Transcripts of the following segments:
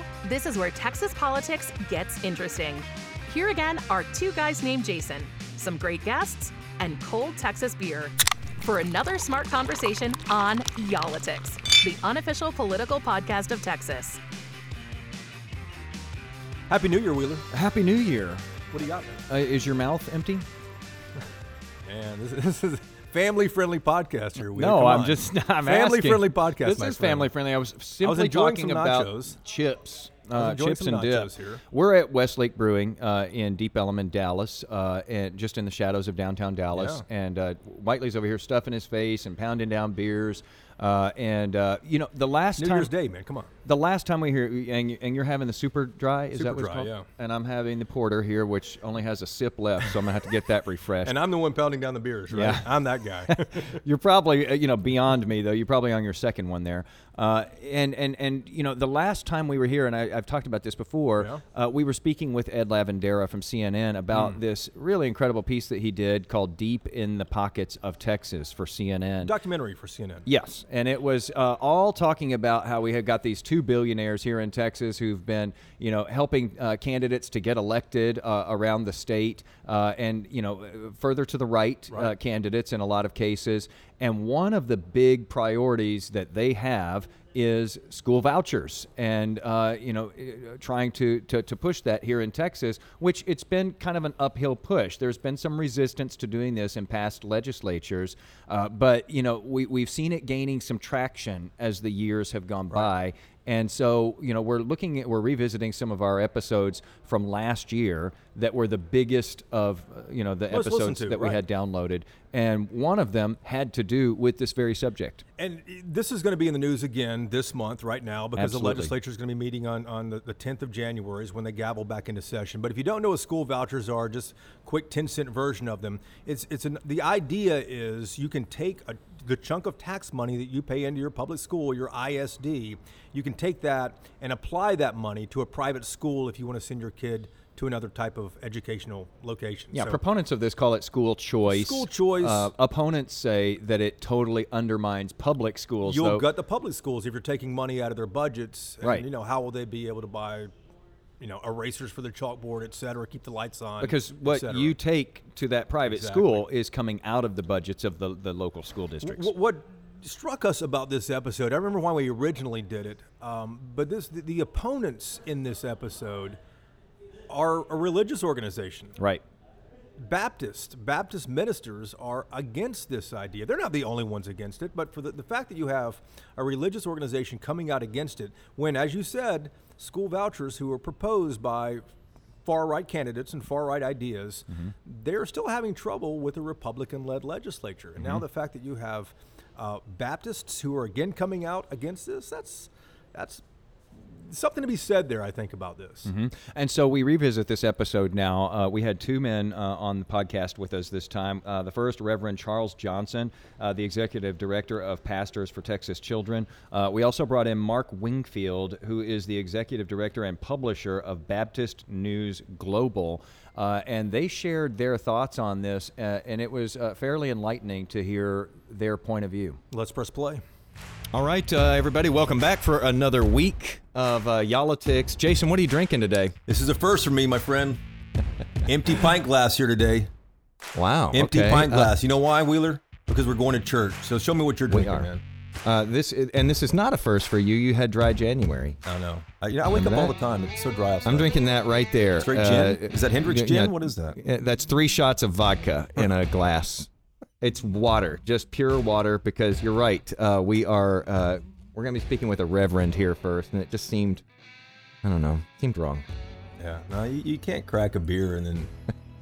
Now, this is where Texas politics gets interesting. Here again are two guys named Jason, some great guests, and cold Texas beer for another smart conversation on Y'all-itics, the unofficial political podcast of Texas. Happy New Year, Wheeler. Happy New Year. What do you got, Uh, is your mouth empty? man? this, this is family-friendly podcast here, Wheeler. no, Come I'm on. just I'm family-friendly asking. podcast. This is friend. family friendly. I was simply enjoying talking about nachos. chips. Uh, chips and dip. here. We're at Westlake Brewing uh, in Deep Ellum, Dallas, uh, and just in the shadows of downtown Dallas. And uh, Whitely's over here stuffing his face and pounding down beers. Uh, and uh, you know, the last New time Year's Day, man. Come on. the last time we hear and, you, and you're having the super dry, is Super that what it's dry, called? yeah. And I'm having the porter here, which only has a sip left, so I'm gonna have to get that refreshed. And I'm the one pounding down the beers, right? Yeah. I'm that guy. You're probably uh, you know beyond me though. You're probably on your second one there. Uh, and and and you know the last time we were here, and I, I've talked about this before. Uh, we were speaking with Ed Lavandera from CNN about Hmm. this really incredible piece that he did called "Deep in the Pockets of Texas" for CNN. Documentary for CNN. Yes, and it was uh, all talking about how we had got these two billionaires here in Texas who've been, you know, helping uh, candidates to get elected uh, around the state, uh, and you know, further to the right, Uh, candidates in a lot of cases. And one of the big priorities that they have is school vouchers, and uh, you know, uh, trying to, to to push that here in Texas, which it's been kind of an uphill push. There's been some resistance to doing this in past legislatures, uh, but you know, we we've seen it gaining some traction as the years have gone by. And so, you know, we're looking at, we're revisiting some of our episodes from last year that were the biggest of, uh, you know, the Most episodes to, that we right. had downloaded. And one of them had to do with this very subject. And this is going to be in the news again this month, right now, because Absolutely. the legislature is going to be meeting on, on the, the 10th of January is when they gavel back into session. But if you don't know what school vouchers are, just quick 10 cent version of them. It's it's an, the idea is you can take a the chunk of tax money that you pay into your public school, your ISD, you can take that and apply that money to a private school if you want to send your kid to another type of educational location. Yeah, So- proponents of this call it school choice. School choice. Uh, opponents say that it totally undermines public schools. You'll though. gut the public schools if you're taking money out of their budgets. And, Right. You know, how will they be able to buy, you know, erasers for the chalkboard, et cetera, keep the lights on? because what you take to that private Exactly. school is coming out of the budgets of the, the local school districts. Wh- what struck us about this episode, I remember why we originally did it, um, but this the, the opponents in this episode are a religious organization. right. Baptist Baptist ministers are against this idea. They're not the only ones against it, but for the, the fact that you have a religious organization coming out against it, when, as you said, school vouchers who were proposed by far right candidates and far right ideas, they're still having trouble with a Republican led legislature. And now the fact that you have uh, Baptists who are again coming out against this, that's that's something to be said there, I think, about this. Mhm. And so we revisit this episode now. Uh, we had two men uh, on the podcast with us this time. Uh, the first, Reverend Charles Johnson, uh, the executive director of Pastors for Texas Children. Uh, we also brought in Mark Wingfield, who is the executive director and publisher of Baptist News Global. Uh, and they shared their thoughts on this, uh, and it was uh, fairly enlightening to hear their point of view. Let's press play. All right, uh, everybody, welcome back for another week of uh, Y'all-itics. Jason, what are you drinking today? This is a first for me, my friend. Empty pint glass here today. Wow. Empty okay. pint Uh, glass. you know why, Wheeler? Because we're going to church. So show me what you're drinking, are. man. Uh, this and this is not a first for you. You had dry January. I know. I, you know, I wake up all the time. It's so dry outside. I'm drinking that right there. Straight Uh, gin? Is that Hendrick's gin? What is that? Uh, That's three shots of vodka in a glass. It's water, just pure water. Because you're right. Uh, we are. Uh, we're gonna be speaking with a reverend here first, and it just seemed. I don't know. Seemed wrong. Yeah. No, you, you can't crack a beer and then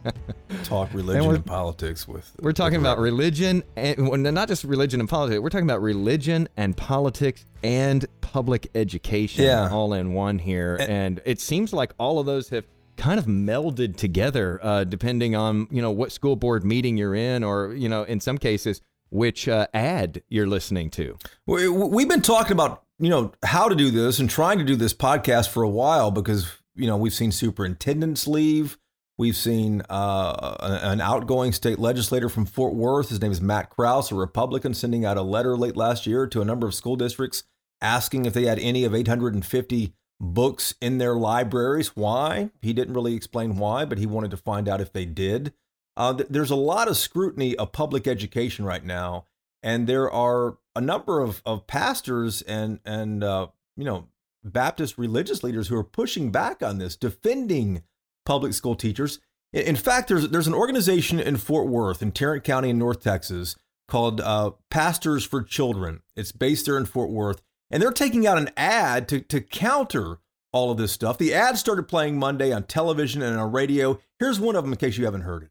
talk religion we're- and politics with. We're talking about religion, and well, not just religion and politics. We're talking about religion and politics and public education, Yeah. all in one here. And, it seems like all of those have kind of melded together, uh, depending on you know what school board meeting you're in, or you know, in some cases, which uh, ad you're listening to. We, we've been talking about you know how to do this and trying to do this podcast for a while because you know we've seen superintendents leave. We've seen uh, an outgoing state legislator from Fort Worth. His name is Matt Krause, a Republican, sending out a letter late last year to a number of school districts asking if they had any of 850 books in their libraries. Why? He didn't really explain why, but he wanted to find out if they did. Uh, th- there's a lot of scrutiny of public education right now, and there are a number of, of pastors and and uh, you know Baptist religious leaders who are pushing back on this, defending public school teachers. In fact, there's there's an organization in Fort Worth, in Tarrant County, in North Texas, called uh, Pastors for Children. It's based there in Fort Worth, and they're taking out an ad to to counter all of this stuff. The ad started playing Monday on television and on radio. Here's one of them in case you haven't heard it.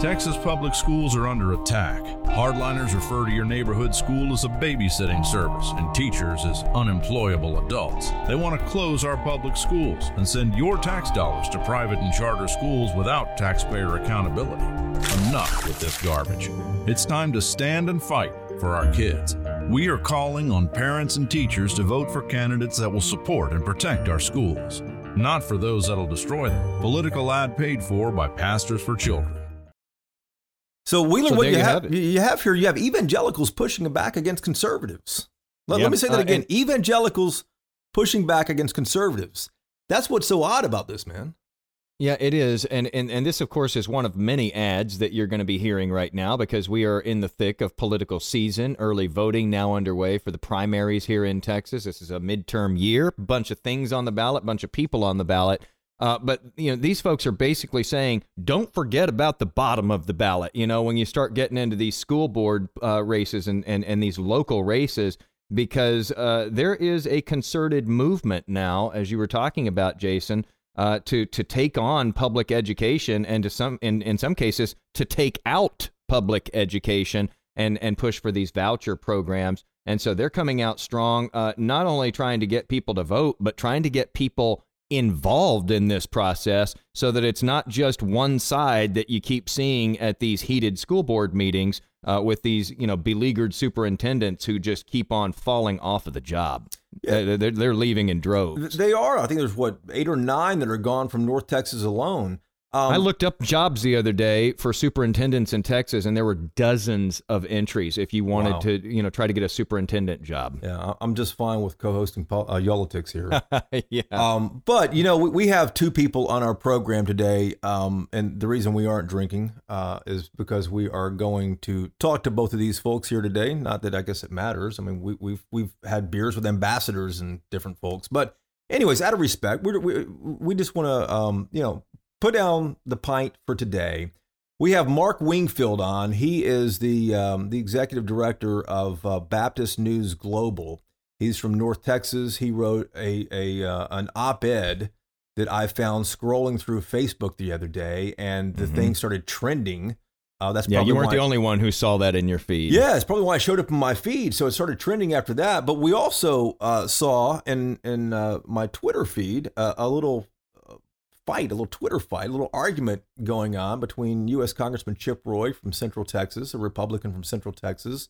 Texas public schools are under attack. Hardliners refer to your neighborhood school as a babysitting service and teachers as unemployable adults. They want to close our public schools and send your tax dollars to private and charter schools without taxpayer accountability. Enough with this garbage. It's time to stand and fight for our kids. We are calling on parents and teachers to vote for candidates that will support and protect our schools, not for those that'll destroy them. Political ad paid for by Pastors for Children. So Wheeler, So what there you you have, have you have here, you have evangelicals pushing back against conservatives. Let, let me say that Uh, again: evangelicals pushing back against conservatives. That's what's so odd about this, man. Yeah, it is. And, and and this of course is one of many ads that you're going to be hearing right now because we are in the thick of political season, early voting now underway for the primaries here in Texas. This is a midterm year, bunch of things on the ballot, bunch of people on the ballot. Uh, but you know these folks are basically saying, don't forget about the bottom of the ballot. You know when you start getting into these school board uh, races and, and and these local races, because uh, there is a concerted movement now, as you were talking about, Jason, uh, to to take on public education and to some in, in some cases to take out public education and and push for these voucher programs. And so they're coming out strong, uh, not only trying to get people to vote, but trying to get people involved in this process so that it's not just one side that you keep seeing at these heated school board meetings uh, with these you know beleaguered superintendents who just keep on falling off of the job. Uh, they're, they're leaving in droves. They are. I think there's what eight or nine that are gone from North Texas alone. Um, I looked up jobs the other day for superintendents in Texas, and there were dozens of entries if you wanted Wow. to, you know, try to get a superintendent job. Yeah, I'm just fine with co-hosting uh, Y'all-itics here. yeah. Um, but you know, we, we have two people on our program today, um, and the reason we aren't drinking uh, is because we are going to talk to both of these folks here today. Not that I guess it matters. I mean, we, we've we've had beers with ambassadors and different folks, but anyways, out of respect, we're, we we just want to um, you know put down the pint for today. We have Mark Wingfield on. He is the um, the executive director of uh, Baptist News Global. He's from North Texas. He wrote a, a uh, an op-ed that I found scrolling through Facebook the other day, and the thing started trending. Uh, that's Mm-hmm. yeah, you weren't the only one who saw that in your feed. yeah, it's probably why I showed up in my feed. So it started trending after that. But we also uh, saw in in uh, my Twitter feed uh, a little fight, a little Twitter fight, a little argument going on between U.S. Congressman Chip Roy from Central Texas, a Republican from Central Texas,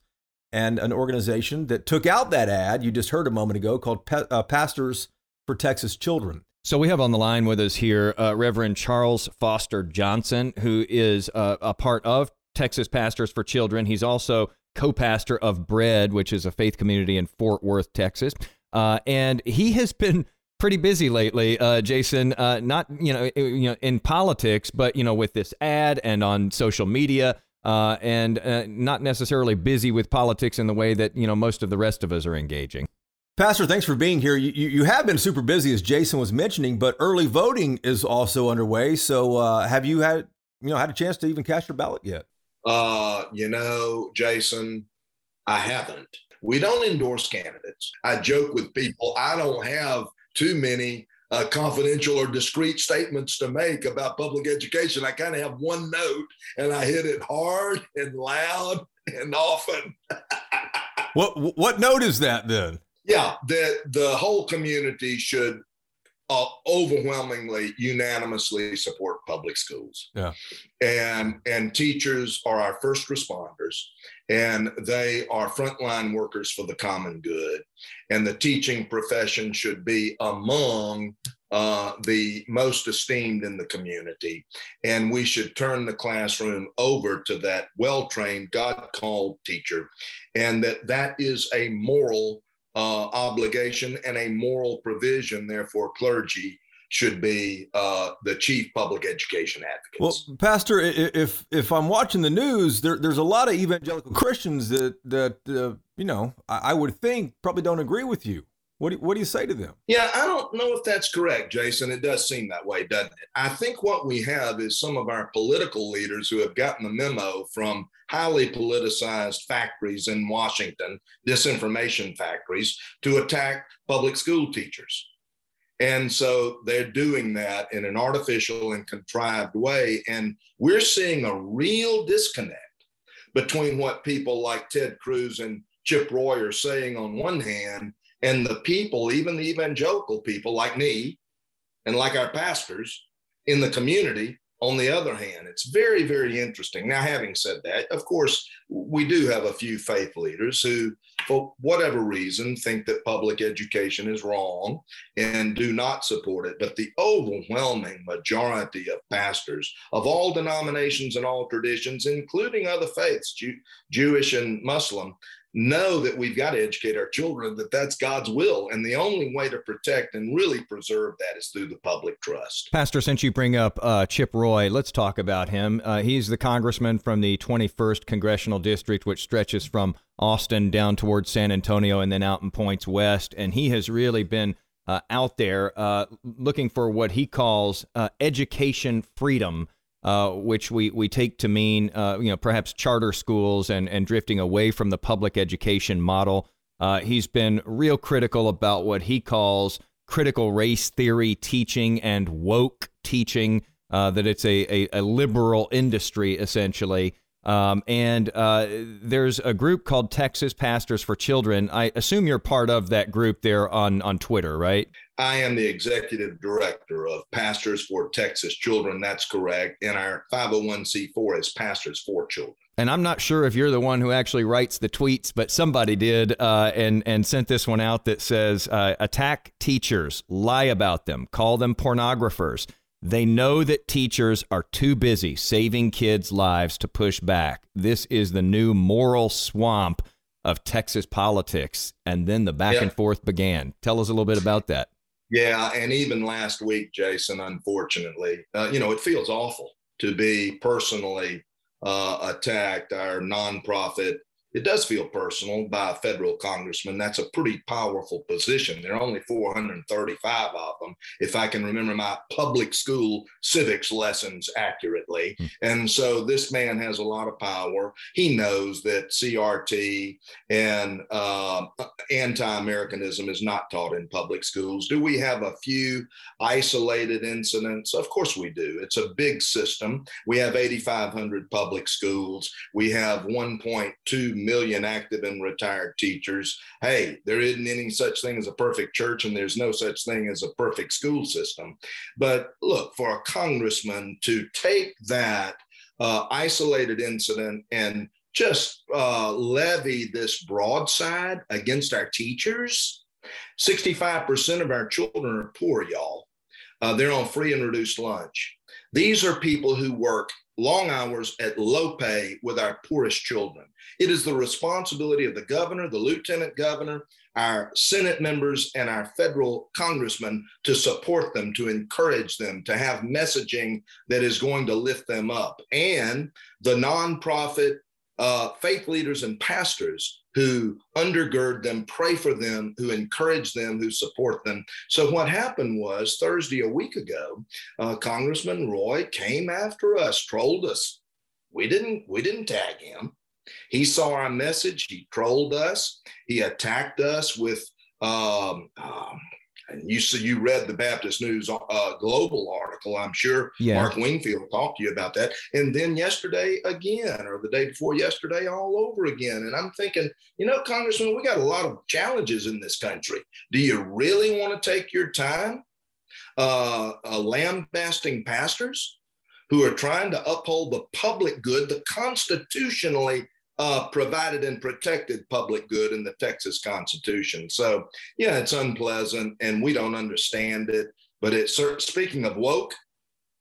and an organization that took out that ad you just heard a moment ago called uh, Pastors for Texas Children. So we have on the line with us here uh, Reverend Charles Foster Johnson, who is uh, a part of Texas Pastors for Children. He's also co-pastor of Bread, which is a faith community in Fort Worth, Texas, uh, and he has been pretty busy lately, uh, Jason. Uh, not you know you know in politics, but you know with this ad and on social media. Uh, and uh, not necessarily busy with politics in the way that you know most of the rest of us are engaging. Pastor, thanks for being here. You, you, you have been super busy, as Jason was mentioning, but early voting is also underway. So, uh, have you had you know had a chance to even cast your ballot yet? Uh, you know, Jason, I haven't. We don't endorse candidates. I joke with people, I don't have too many uh, confidential or discreet statements to make about public education. I kind of have one note and I hit it hard and loud and often. What what note is that then? Yeah, that the whole community should uh, overwhelmingly, unanimously support public schools. Yeah. and and teachers are our first responders, and they are frontline workers for the common good. And the teaching profession should be among uh, the most esteemed in the community. And we should turn the classroom over to that well trained, God called teacher. And that that is a moral uh, obligation and a moral provision. Therefore, clergy should be uh, the chief public education advocates. Well, Pastor, if if I'm watching the news, there, there's a lot of evangelical Christians that that uh, you know I, I, would think probably don't agree with you. What do, what do you say to them? Yeah, I don't know if that's correct, Jason. It does seem that way, doesn't it? I think what we have is some of our political leaders who have gotten the memo from highly politicized factories in Washington, disinformation factories, to attack public school teachers. And so they're doing that in an artificial and contrived way. And we're seeing a real disconnect between what people like Ted Cruz and Chip Roy are saying on one hand and the people, even the evangelical people like me and like our pastors in the community, on the other hand, it's very, very interesting. Now, having said that, of course, we do have a few faith leaders who, for whatever reason, think that public education is wrong and do not support it. But the overwhelming majority of pastors of all denominations and all traditions, including other faiths, Jew, Jewish and Muslim, know that we've got to educate our children that that's God's will. And the only way to protect and really preserve that is through the public trust. Pastor, since you bring up uh, Chip Roy, let's talk about him. Uh, he's the congressman from the 21st Congressional District, which stretches from Austin down towards San Antonio and then out and points west. And he has really been uh, out there uh, looking for what he calls uh, education freedom uh, which we, we take to mean, uh, you know, perhaps charter schools and, and drifting away from the public education model. Uh, he's been real critical about what he calls critical race theory teaching and woke teaching, uh, that it's a, a, a, liberal industry, essentially. Um, and uh, there's a group called Texas Pastors for Children. I assume you're part of that group there on, on Twitter, right? I am the executive director of Pastors for Texas Children. That's correct. And our 501c4 is Pastors for Children. And I'm not sure if you're the one who actually writes the tweets, but somebody did uh, and, and sent this one out that says uh, attack teachers, lie about them, call them pornographers. They know that teachers are too busy saving kids' lives to push back. This is the new moral swamp of Texas politics. And then the back yeah. and forth began. Tell us a little bit about that. Yeah. And even last week, Jason, unfortunately, uh, you know, it feels awful to be personally uh, attacked. Our nonprofit it does feel personal by a federal congressman. That's a pretty powerful position. There are only 435 of them, if I can remember my public school civics lessons accurately. Mm. And so this man has a lot of power. He knows that CRT and uh, anti Americanism is not taught in public schools. Do we have a few isolated incidents? Of course we do. It's a big system. We have 8,500 public schools, we have 1.2 million active and retired teachers. Hey, there isn't any such thing as a perfect church, and there's no such thing as a perfect school system. But look, for a congressman to take that uh, isolated incident and just uh, levy this broadside against our teachers. 65% of our children are poor, y'all. Uh, they're on free and reduced lunch. These are people who work long hours at low pay with our poorest children. It is the responsibility of the governor, the lieutenant governor, our Senate members, and our federal congressmen to support them, to encourage them, to have messaging that is going to lift them up. And the nonprofit uh, faith leaders and pastors who undergird them, pray for them, who encourage them, who support them. So what happened was Thursday a week ago, uh, Congressman Roy came after us, trolled us. We didn't we didn't tag him. He saw our message. He trolled us. He attacked us with um, um, and you see, you read the Baptist News uh, Global article. I'm sure yeah. Mark Wingfield talked to you about that. And then yesterday again, or the day before yesterday, all over again. And I'm thinking, you know, Congressman, we got a lot of challenges in this country. Do you really want to take your time uh, uh, lambasting pastors who are trying to uphold the public good, the constitutionally uh, provided and protected public good in the Texas Constitution. So, yeah, it's unpleasant and we don't understand it. But it's speaking of woke,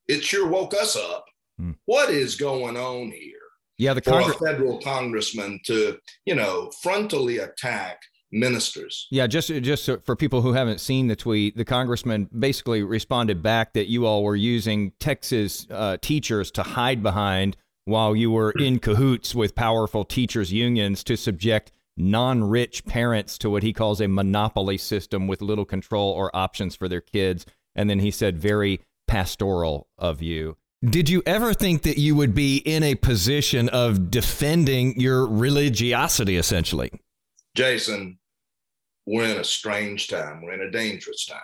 it sure woke us up. Hmm. What is going on here? Yeah, the for a federal congressman to, you know, frontally attack ministers. Yeah, just just for people who haven't seen the tweet, the congressman basically responded back that you all were using Texas uh, teachers to hide behind while you were in cahoots with powerful teachers unions to subject non-rich parents to what he calls a monopoly system with little control or options for their kids. And then he said, very pastoral of you. Did you ever think that you would be in a position of defending your religiosity, essentially? Jason, we're in a strange time. We're in a dangerous time.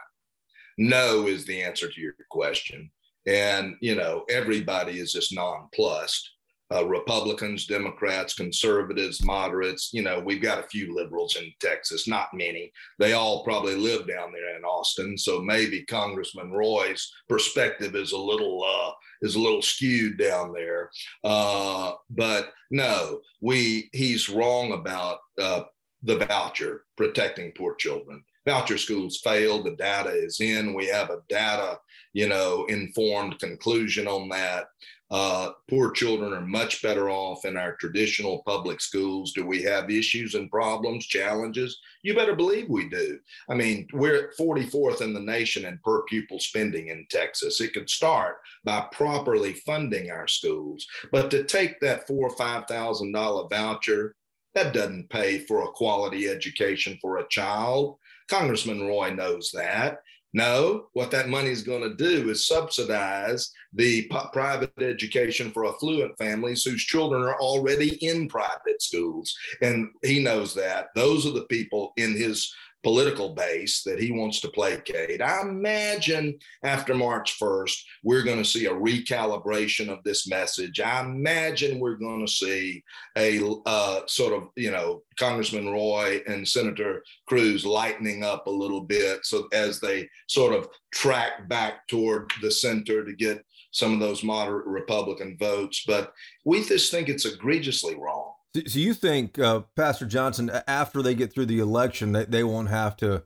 No is the answer to your question. And, you know, everybody is just nonplussed. Uh, Republicans, Democrats, conservatives, moderates. You know, we've got a few liberals in Texas, not many. They all probably live down there in Austin, so maybe Congressman Roy's perspective is a little uh, is a little skewed down there. Uh, but no, we he's wrong about uh, the voucher protecting poor children. Voucher schools failed. The data is in. We have a data, you know, informed conclusion on that. Uh, poor children are much better off in our traditional public schools. Do we have issues and problems, challenges? You better believe we do. I mean, we're at 44th in the nation in per pupil spending in Texas. It could start by properly funding our schools, but to take that four or five thousand dollar voucher, that doesn't pay for a quality education for a child. Congressman Roy knows that. No, what that money is going to do is subsidize the private education for affluent families whose children are already in private schools. And he knows that. Those are the people in his political base that he wants to placate. I imagine after March 1st, we're going to see a recalibration of this message. I imagine we're going to see a uh, sort of, you know, Congressman Roy and Senator Cruz lightening up a little bit so as they sort of track back toward the center to get some of those moderate Republican votes. But we just think it's egregiously wrong. So you think, uh, Pastor Johnson, after they get through the election, they, they won't have to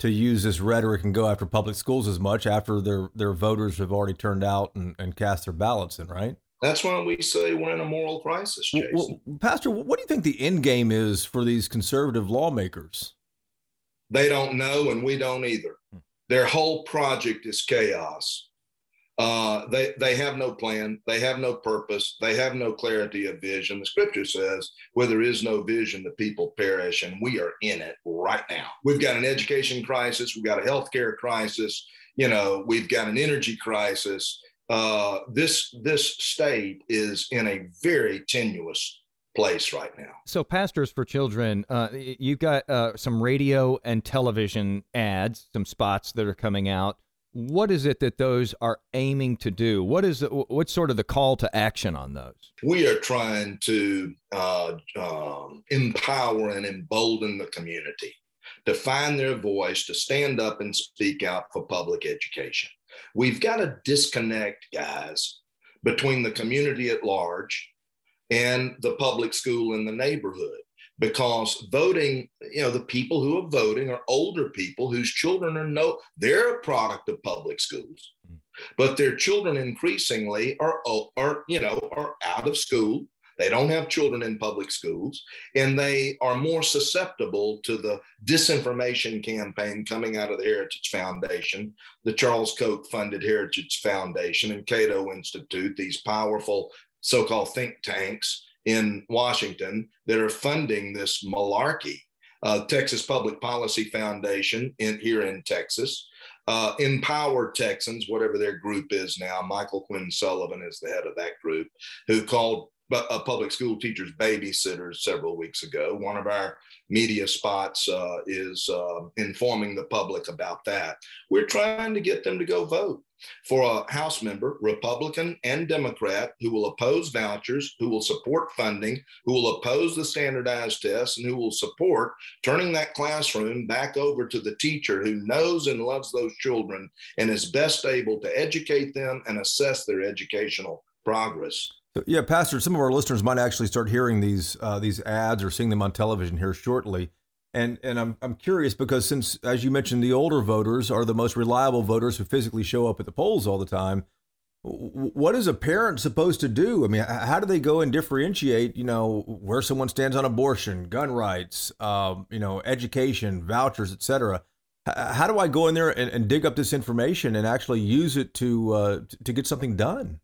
to use this rhetoric and go after public schools as much after their their voters have already turned out and, and cast their ballots in, right? That's why we say we're in a moral crisis, Jason. Well, Pastor, what do you think the end game is for these conservative lawmakers? They don't know, and we don't either. Hmm. Their whole project is chaos. Uh, they they have no plan, they have no purpose, they have no clarity of vision. The scripture says, "Where there is no vision, the people perish," and we are in it right now. We've got an education crisis, we've got a healthcare crisis, you know, we've got an energy crisis. Uh, this this state is in a very tenuous place right now. So, Pastors for Children, uh, you've got uh, some radio and television ads, some spots that are coming out what is it that those are aiming to do? What is the, what's sort of the call to action on those? We are trying to uh, um, empower and embolden the community to find their voice, to stand up and speak out for public education. We've got to disconnect, guys, between the community at large and the public school in the neighborhood because voting, you know, the people who are voting are older people whose children are no, they're a product of public schools, mm. but their children increasingly are, are, you know, are out of school. They don't have children in public schools, and they are more susceptible to the disinformation campaign coming out of the Heritage Foundation, the Charles Koch funded Heritage Foundation and Cato Institute, these powerful so called think tanks in Washington that are funding this malarkey. Uh, Texas Public Policy Foundation in here in Texas, uh, Empower Texans, whatever their group is now. Michael Quinn Sullivan is the head of that group, who called uh, public school teachers babysitter several weeks ago. One of our media spots uh, is uh, informing the public about that. We're trying to get them to go vote for a House member, Republican and Democrat, who will oppose vouchers, who will support funding, who will oppose the standardized tests, and who will support turning that classroom back over to the teacher who knows and loves those children and is best able to educate them and assess their educational progress. Yeah, Pastor, some of our listeners might actually start hearing these uh, these ads or seeing them on television here shortly. And and I'm I'm curious because since as you mentioned, the older voters are the most reliable voters who physically show up at the polls all the time. what is a parent supposed to do? I mean, how do they go and differentiate, you know, where someone stands on abortion, gun rights, um, you know, education, vouchers, etc. How do I go in there and, and dig up this information and actually use it to uh, to get something done?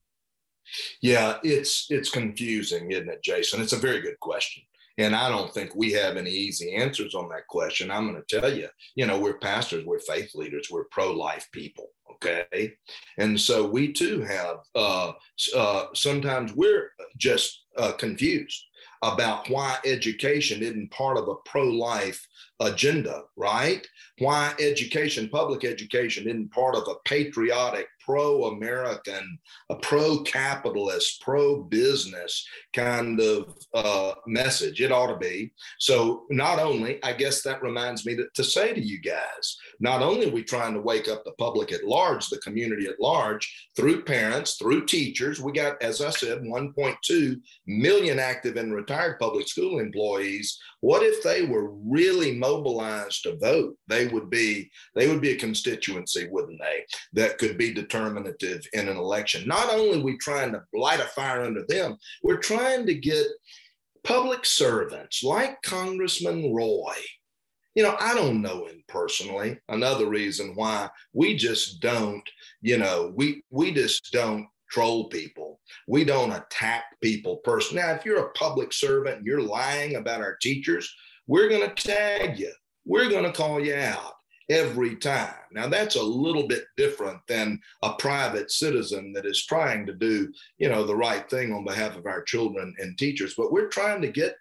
Yeah, it's it's confusing, isn't it, Jason? It's a very good question. And I don't think we have any easy answers on that question. I'm going to tell you, you know, we're pastors, we're faith leaders, we're pro life people. Okay. And so we too have, uh, uh, sometimes we're just uh, confused about why education isn't part of a pro life agenda, right? Why education, public education, isn't part of a patriotic pro American, a pro capitalist, pro business kind of uh, message. It ought to be. So, not only, I guess that reminds me to, to say to you guys, not only are we trying to wake up the public at large, the community at large, through parents, through teachers. We got, as I said, 1.2 million active and retired public school employees. What if they were really mobilized to vote? They would be, they would be a constituency, wouldn't they? That could be determinative in an election. Not only are we trying to light a fire under them, we're trying to get public servants like Congressman Roy. You know, I don't know him personally. Another reason why we just don't, you know, we we just don't troll people. We don't attack people personally. Now, if you're a public servant and you're lying about our teachers, we're going to tag you. We're going to call you out every time. Now that's a little bit different than a private citizen that is trying to do, you know, the right thing on behalf of our children and teachers. But we're trying to get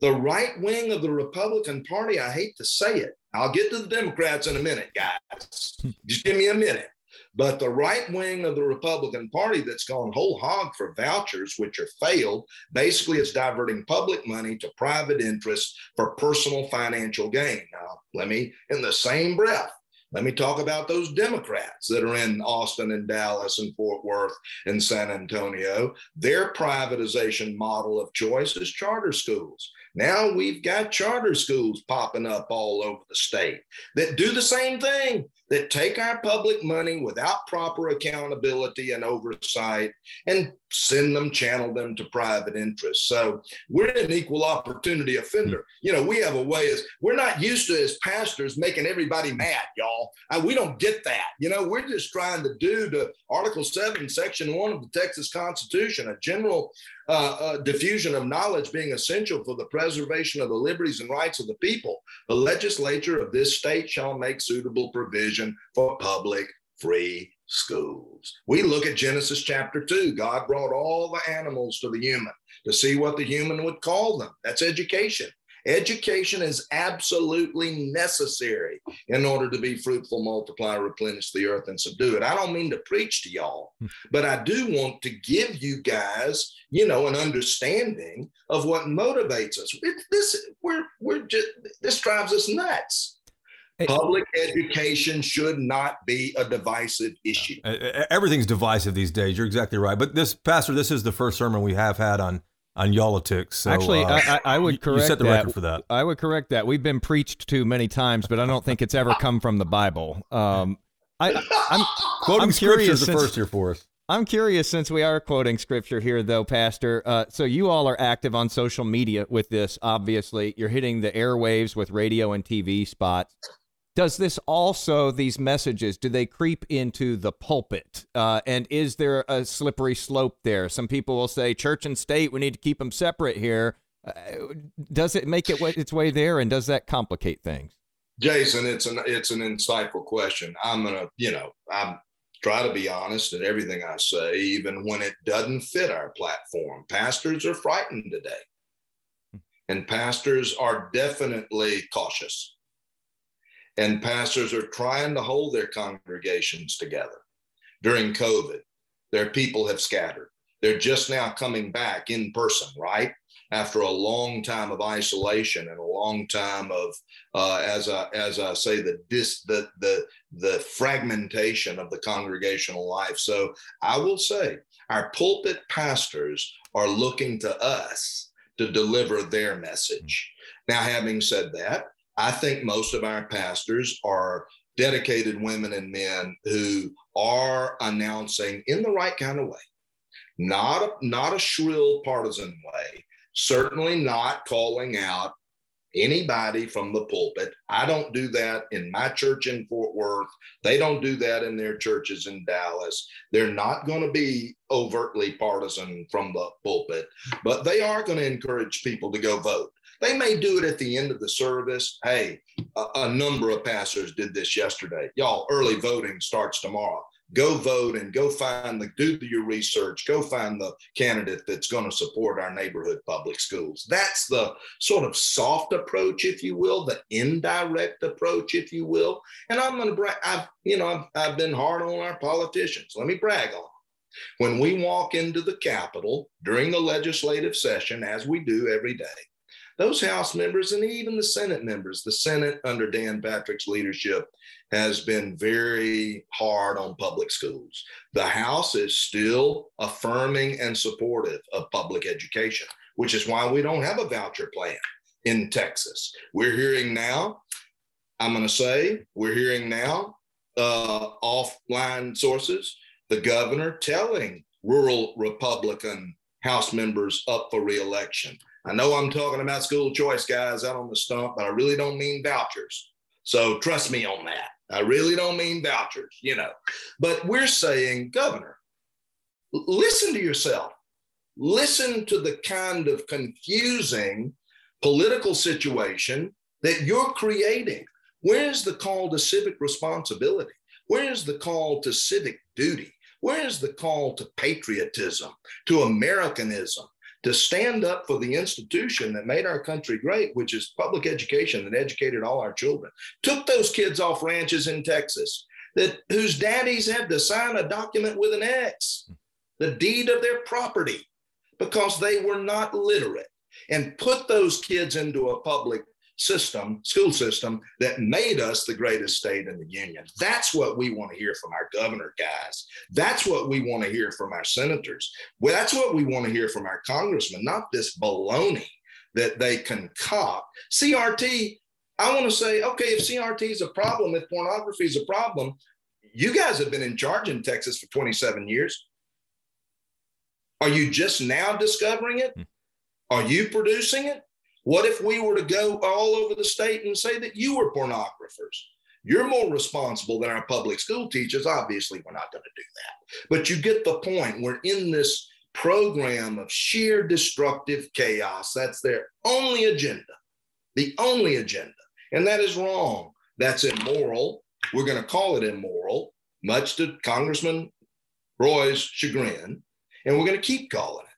the right wing of the Republican Party. I hate to say it. I'll get to the Democrats in a minute, guys. Hmm. Just give me a minute. But the right wing of the Republican Party that's gone whole hog for vouchers, which are failed, basically is diverting public money to private interests for personal financial gain. Now, let me, in the same breath, let me talk about those Democrats that are in Austin and Dallas and Fort Worth and San Antonio. Their privatization model of choice is charter schools. Now we've got charter schools popping up all over the state that do the same thing, that take our public money without proper accountability and oversight and send them, channel them to private interests. So we're an equal opportunity offender. You know, we have a way as we're not used to as pastors making everybody mad, y'all. And we don't get that. You know, we're just trying to do to Article 7, Section 1 of the Texas Constitution, a general uh, uh, diffusion of knowledge being essential for the preservation of the liberties and rights of the people, the legislature of this state shall make suitable provision for public free schools. We look at Genesis chapter 2. God brought all the animals to the human to see what the human would call them. That's education. Education is absolutely necessary in order to be fruitful, multiply, replenish the earth, and subdue it. I don't mean to preach to y'all, hmm. but I do want to give you guys, you know, an understanding of what motivates us. It, this we're we're just this drives us nuts. Public education should not be a divisive issue. Everything's divisive these days. You're exactly right. But this, Pastor, this is the first sermon we have had on on Y'all-itics. So, Actually, uh, I, I, would correct you set the that. record for that. I would correct that. We've been preached to many times, but I don't think it's ever come from the Bible. Um, I, am quoting I'm curious the first here for us. I'm curious since we are quoting scripture here, though, Pastor. Uh, so you all are active on social media with this. Obviously, you're hitting the airwaves with radio and TV spots does this also these messages do they creep into the pulpit? Uh, and is there a slippery slope there? Some people will say church and state we need to keep them separate here. Uh, does it make it its way there and does that complicate things? Jason it's an it's an insightful question. I'm gonna you know i'm try to be honest in everything i say even when it doesn't fit our platform. Pastors are frightened today. And pastors are definitely cautious and pastors are trying to hold their congregations together during COVID. Their people have scattered. They're just now coming back in person, right? After a long time of isolation and a long time of, uh, as I as I say, the dis the the the fragmentation of the congregational life. So I will say, our pulpit pastors are looking to us to deliver their message. Now, having said that, I think most of our pastors are dedicated women and men who are announcing in the right kind of way, not a, not a shrill partisan way, certainly not calling out anybody from the pulpit. I don't do that in my church in Fort Worth. They don't do that in their churches in Dallas. They're not going to be overtly partisan from the pulpit, but they are going to encourage people to go vote. They may do it at the end of the service. Hey, a, a number of pastors did this yesterday. Y'all, early voting starts tomorrow. Go vote and go find the do your research. Go find the candidate that's going to support our neighborhood public schools. That's the sort of soft approach if you will the indirect approach if you will. And i'm going to brag i've you know I've, I've been hard on our politicians. Let me brag on when we walk into the capitol during the legislative session as we do every day those House members and even the Senate members, the Senate under Dan Patrick's leadership has been very hard on public schools. The House is still affirming and supportive of public education, which is why we don't have a voucher plan in Texas. We're hearing now, I'm going to say, we're hearing now uh, offline sources, the governor telling rural Republican House members up for reelection I know I'm talking about school choice guys out on the stump, but I really don't mean vouchers. So trust me on that. I really don't mean vouchers, you know. But we're saying, Governor, listen to yourself. Listen to the kind of confusing political situation that you're creating. Where's the call to civic responsibility? Where's the call to civic duty? Where's the call to patriotism, to Americanism? To stand up for the institution that made our country great, which is public education that educated all our children, took those kids off ranches in Texas that whose daddies had to sign a document with an X, the deed of their property, because they were not literate, and put those kids into a public system, school system that made us the greatest state in the union. That's what we want to hear from our governor guys. That's what we want to hear from our senators. Well, that's what we want to hear from our congressmen, not this baloney that they concoct. CRT, I want to say, okay, if CRT is a problem, if pornography is a problem, you guys have been in charge in Texas for 27 years. Are you just now discovering it? Hmm. Are you producing it? What if we were to go all over the state and say that you were pornographers? You're more responsible than our public school teachers. Obviously, we're not going to do that. But you get the point. We're in this program of sheer destructive chaos. That's their only agenda, the only agenda. And that is wrong. That's immoral. We're going to call it immoral, much to Congressman Roy's chagrin. And we're going to keep calling it.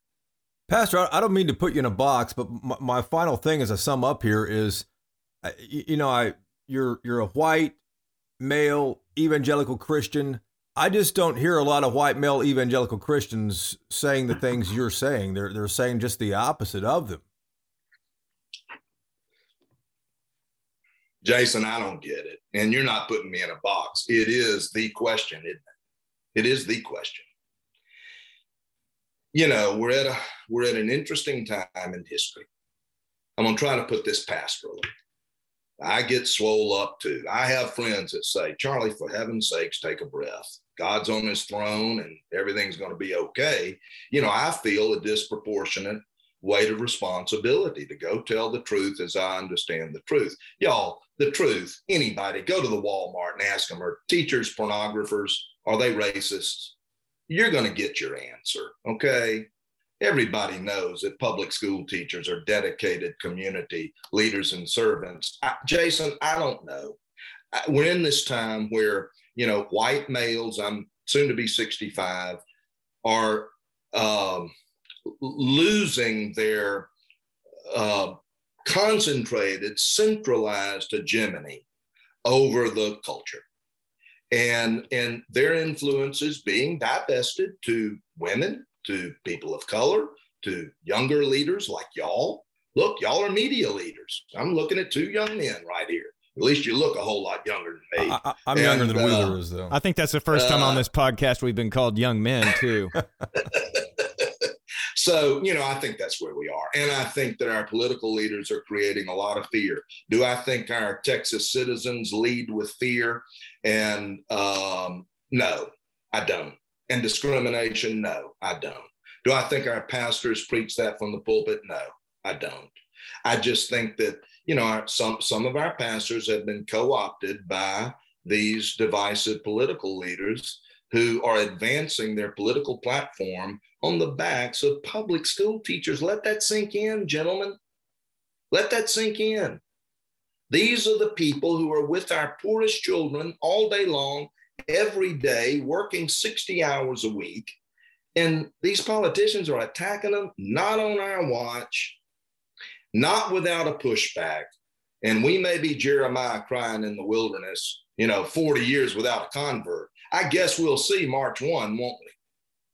Pastor, I don't mean to put you in a box, but my, my final thing as I sum up here is, you know, I you're you're a white male evangelical Christian. I just don't hear a lot of white male evangelical Christians saying the things you're saying. They're they're saying just the opposite of them. Jason, I don't get it. And you're not putting me in a box. It is the question, isn't it? It is the question you know, we're at a we're at an interesting time in history. I'm gonna try to put this pastorally. I get swole up too. I have friends that say, Charlie, for heaven's sakes, take a breath. God's on his throne and everything's going to be okay. You know, I feel a disproportionate weight of responsibility to go tell the truth as I understand the truth. Y'all, the truth, anybody, go to the Walmart and ask them, are teachers pornographers? Are they racists? You're going to get your answer. Okay. Everybody knows that public school teachers are dedicated community leaders and servants. I, Jason, I don't know. We're in this time where, you know, white males, I'm soon to be 65, are um, losing their uh, concentrated, centralized hegemony over the culture and and their influences being divested to women to people of color to younger leaders like y'all. Look y'all are media leaders. I'm looking at two young men right here. At least you look a whole lot younger than me. I, am younger than uh, Wheeler is though. I think that's the first time uh, on this podcast we've been called young men too So, you know, I think that's where we are. And I think that our political leaders are creating a lot of fear. Do I think our Texas citizens lead with fear? And um, no, I don't. And discrimination? No, I don't. Do I think our pastors preach that from the pulpit? No, I don't. I just think that, you know, some, some of our pastors have been co opted by these divisive political leaders who are advancing their political platform on the backs of public school teachers. Let that sink in, gentlemen. Let that sink in. These are the people who are with our poorest children all day long, every day, working 60 hours a week. And these politicians are attacking them, not on our watch, not without a pushback. And we may be Jeremiah crying in the wilderness, you know, 40 years without a convert. I guess we'll see March 1, won't we?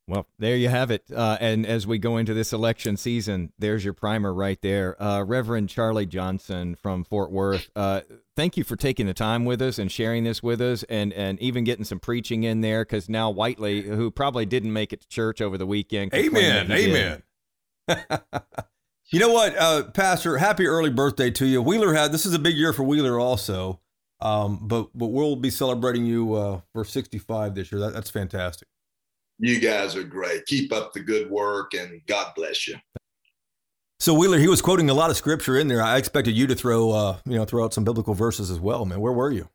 Well, there you have it. Uh, and as we go into this election season, there's your primer right there. Uh, Reverend Charlie Johnson from Fort Worth, uh, thank you for taking the time with us and sharing this with us and, and even getting some preaching in there because now Whitely, who probably didn't make it to church over the weekend. Amen. Amen. you know what, uh, Pastor, happy early birthday to you. Wheeler had, this is a big year for Wheeler also. Um, but but we'll be celebrating you uh, for 65 this year. That, that's fantastic. You guys are great. Keep up the good work, and God bless you. So Wheeler, he was quoting a lot of scripture in there. I expected you to throw uh, you know throw out some biblical verses as well, man. Where were you?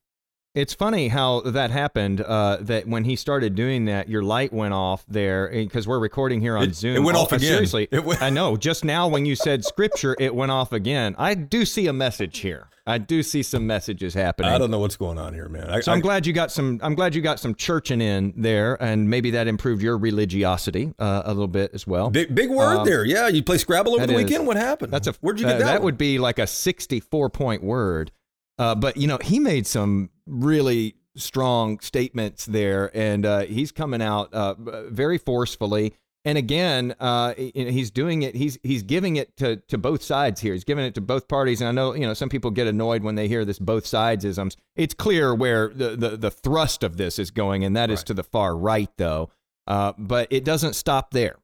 It's funny how that happened. Uh, that when he started doing that, your light went off there because we're recording here on it, Zoom. It went oh, off again. Seriously, went- I know. Just now, when you said scripture, it went off again. I do see a message here. I do see some messages happening. I don't know what's going on here, man. I, so I'm glad you got some. I'm glad you got some churching in there, and maybe that improved your religiosity uh, a little bit as well. Big big word um, there. Yeah, you play Scrabble over the is, weekend. What happened? That's a. Where'd you get uh, that? That one? would be like a 64 point word. Uh, but you know, he made some really strong statements there, and uh, he's coming out uh, very forcefully. And again, uh, he's doing it. He's he's giving it to, to both sides here. He's giving it to both parties. And I know you know some people get annoyed when they hear this both sides isms. It's clear where the, the, the thrust of this is going, and that right. is to the far right, though. Uh, but it doesn't stop there.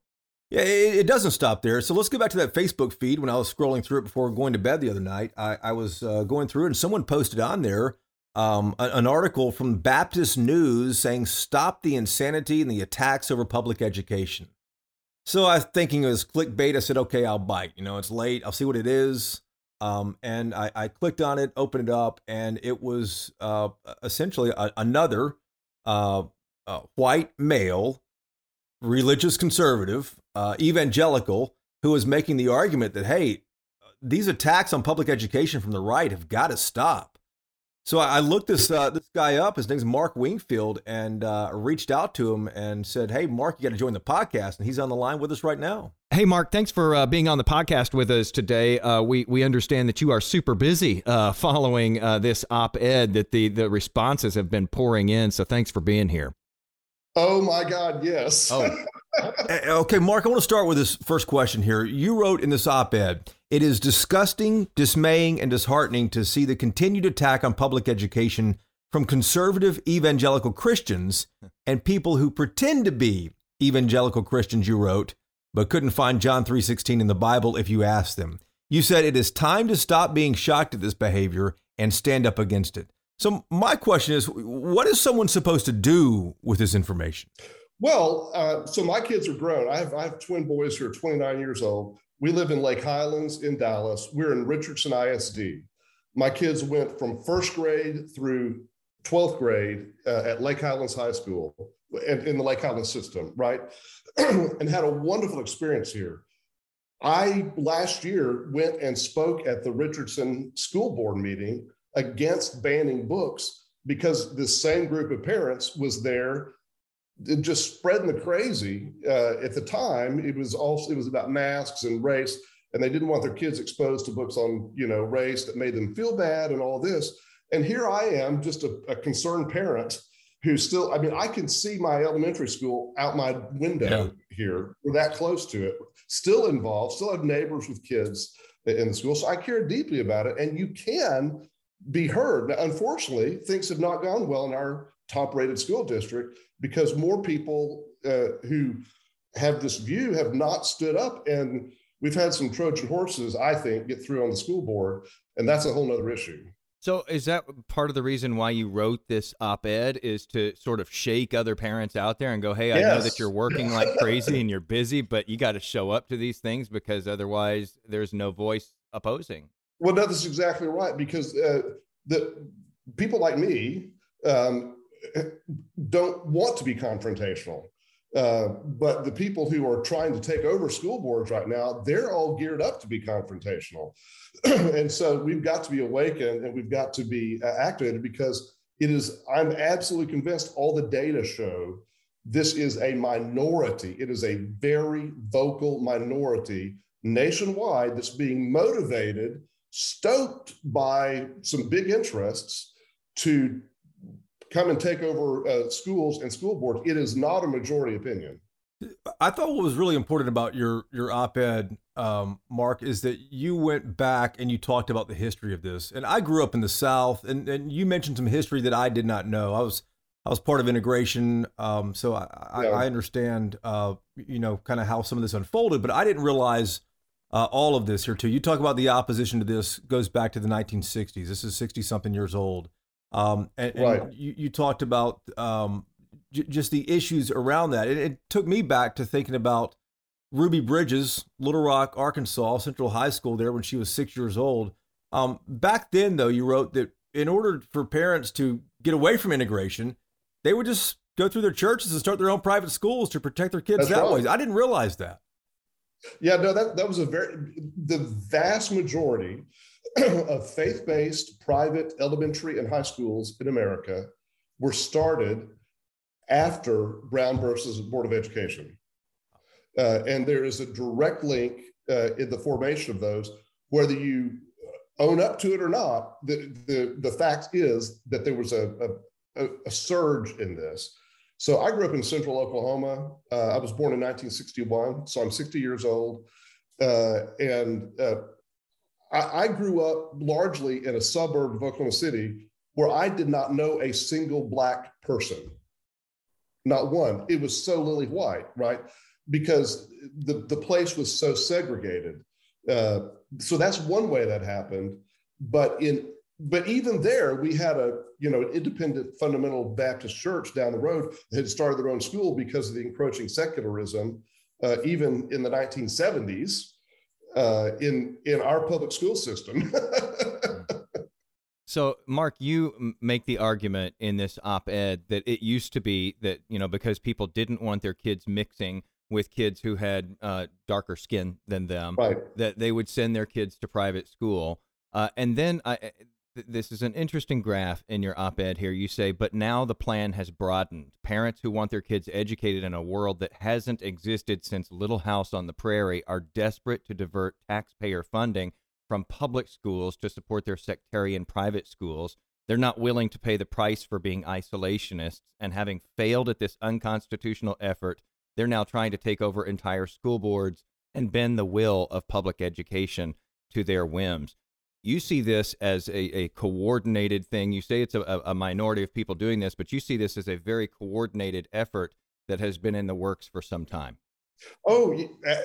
Yeah, it, it, doesn't stop there. So let's go back to that Facebook feed. When I was scrolling through it before going to bed the other night, I, I was uh, going through it, and someone posted on there um, an article from Baptist News saying, Stop the insanity and the attacks over public education. So I was thinking it was clickbait. I said, Okay, I'll bite. You know, it's late. I'll see what it is. Um, and I, I, clicked on it, opened it up, and it was uh, essentially a, another uh, uh, white male, religious conservative, uh, evangelical, who was making the argument that, hey, these attacks on public education from the right have got to stop. So I looked this uh, this guy up. His name's Mark Wingfield, and uh, reached out to him and said, "Hey, Mark, you got to join the podcast." And he's on the line with us right now. Hey, Mark, thanks for uh, being on the podcast with us today. Uh, we we understand that you are super busy uh, following uh, this op-ed that the the responses have been pouring in. So thanks for being here. Oh my God, yes. Oh. okay, Mark, I want to start with this first question here. You wrote in this op ed, it is disgusting, dismaying, and disheartening to see the continued attack on public education from conservative evangelical Christians and people who pretend to be evangelical Christians, you wrote, but couldn't find John 3:16 in the Bible if you asked them. You said it is time to stop being shocked at this behavior and stand up against it. So my question is, what is someone supposed to do with this information? Well, uh, so my kids are grown. I have, I have twin boys who are 29 years old. We live in Lake Highlands in Dallas. We're in Richardson ISD. My kids went from first grade through 12th grade uh, at Lake Highlands High School and in the Lake Highlands system, right? and had a wonderful experience here. I last year went and spoke at the Richardson school board meeting against banning books because this same group of parents was there just spreading the crazy uh, at the time it was also it was about masks and race and they didn't want their kids exposed to books on you know race that made them feel bad and all this. And here i am just a, a concerned parent who still i mean i can see my elementary school out my window yeah. here. We're that close to it. Still involved still have neighbors with kids in the school so i care deeply about it. And you can be heard. Now, unfortunately things have not gone well in our top rated school district because more people uh, who have this view have not stood up. And we've had some Trojan horses, I think, get through on the school board. And that's a whole nother issue. So is that part of the reason why you wrote this op-ed is to sort of shake other parents out there and go, "Hey, I yes. know that you're working like crazy and you're busy, but you got to show up to these things because otherwise there's no voice opposing." Well, no, that's exactly right because uh, the people like me um, don't want to be confrontational. Uh, but the people who are trying to take over school boards right now, they're all geared up to be confrontational. and so we've got to be awakened and we've got to be uh, activated because it is, I'm absolutely convinced all the data show this is a minority. It is a very vocal minority nationwide that's being motivated, stoked by some big interests to come and take over uh, schools and school boards. It is not a majority opinion. I thought what was really important about your your op-ed, um, Mark, is that you went back and you talked about the history of this. And I grew up in the South, and, and you mentioned some history that I did not know. I was I was part of integration, um, so I, yeah. I, I understand, uh, you know, kind of how some of this unfolded. But I didn't realize uh, all of this here too. You talk about the opposition to this goes back to the 1960s. This is 60 something years old. Um, and, right. and you, you, talked about um, j- just the issues around that. It, it, took me back to thinking about Ruby Bridges, Little Rock, Arkansas, Central High School there when she was six years old. Um, back then, though, you wrote that in order for parents to get away from integration, they would just go through their churches and start their own private schools to protect their kids That's that right. way. I didn't realize that. Yeah, no, that, that was a very, the vast majority of faith based private elementary and high schools in America were started after Brown versus Board of Education. Uh, and there is a direct link uh, in the formation of those, whether you own up to it or not. The, the, the fact is that there was a, a, a surge in this. So I grew up in central Oklahoma. Uh, I was born in 1961, so I'm 60 years old. Uh, and uh, I, I grew up largely in a suburb of Oklahoma City where I did not know a single black person, not one. It was so lily white, right? Because the, the place was so segregated. Uh, so that's one way that happened. But in but even there, we had a you know an independent fundamental Baptist church down the road that had started their own school because of the encroaching secularism, uh, even in the 1970s uh, in in our public school system. so, Mark, you make the argument in this op-ed that it used to be that you know because people didn't want their kids mixing with kids who had uh, darker skin than them, right. that they would send their kids to private school. Uh, and then I, this is an interesting graph in your op ed here. You say, but now the plan has broadened. Parents who want their kids educated in a world that hasn't existed since Little House on the Prairie are desperate to divert taxpayer funding from public schools to support their sectarian private schools. They're not willing to pay the price for being isolationists, and having failed at this unconstitutional effort, they're now trying to take over entire school boards and bend the will of public education to their whims you see this as a, a coordinated thing. You say it's a, a minority of people doing this, but you see this as a very coordinated effort that has been in the works for some time. Oh,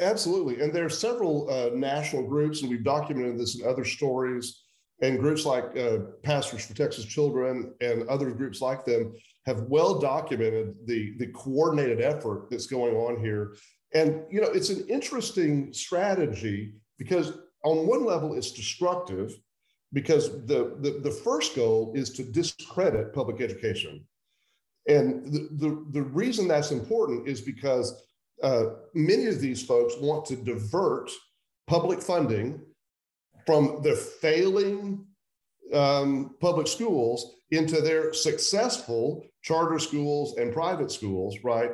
absolutely. And there are several uh, national groups, and we've documented this in other stories. And groups like uh, Pastors for Texas Children and other groups like them have well documented the, the coordinated effort that's going on here. And, you know, it's an interesting strategy because on one level, it's destructive because the, the, the first goal is to discredit public education. And the, the, the reason that's important is because uh, many of these folks want to divert public funding from the failing um, public schools into their successful charter schools and private schools, right?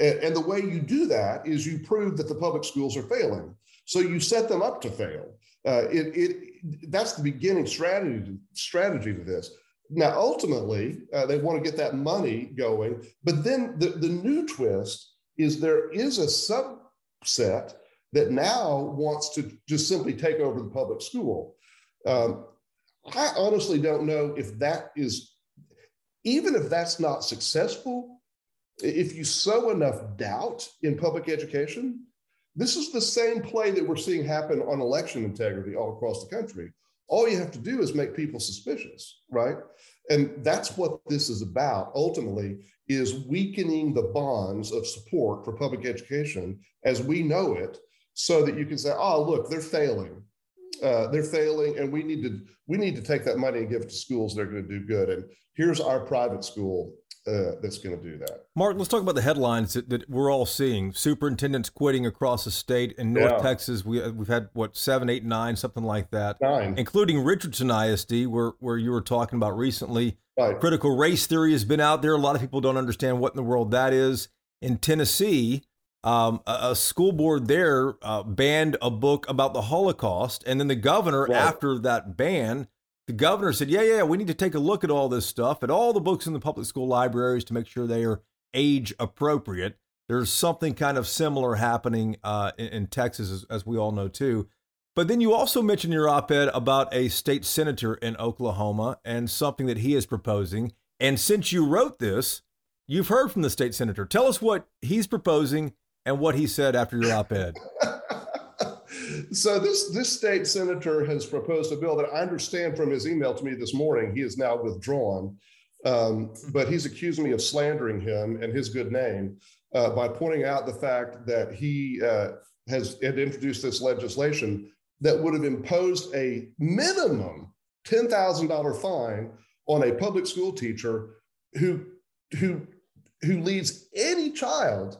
And, and, the way you do that is you prove that the public schools are failing. So you set them up to fail. Uh, it, it, that's the beginning strategy to, strategy to this. Now, ultimately, uh, they want to get that money going. But then the, the new twist is there is a subset that now wants to just simply take over the public school. Um, I honestly don't know if that is, even if that's not successful, If you sow enough doubt in public education, this is the same play that we're seeing happen on election integrity all across the country. All you have to do is make people suspicious, right? And that's what this is about ultimately is weakening the bonds of support for public education as we know it so that you can say, oh, look, they're failing. Uh, they're failing, and we need to we need to take that money and give it to schools that are going to do good. And here's our private school uh, that's going to do that. Mark, let's talk about the headlines that, that, we're all seeing. Superintendents quitting across the state. In North yeah. Texas, we, uh, we've had, what, seven, eight, nine, something like that. Nine. Including Richardson ISD, where, where you were talking about recently. Right. Critical race theory has been out there. A lot of people don't understand what in the world that is. In Tennessee, um, a, a, school board there uh, banned a book about the Holocaust. And then the governor, right. after that ban, the governor said, yeah, yeah, we need to take a look at all this stuff, at all the books in the public school libraries to make sure they are age appropriate. There's something kind of similar happening uh, in, in, Texas, as, as we all know, too. But then you also mentioned your op ed about a state senator in Oklahoma and something that he is proposing. And since you wrote this, you've heard from the state senator. Tell us what he's proposing and what he said after your op ed. So this this state senator has proposed a bill that I understand from his email to me this morning. He is now withdrawn, um, but he's accused me of slandering him and his good name uh, by pointing out the fact that he uh, has had introduced this legislation that would have imposed a minimum ten thousand dollar fine on a public school teacher who who who leads any child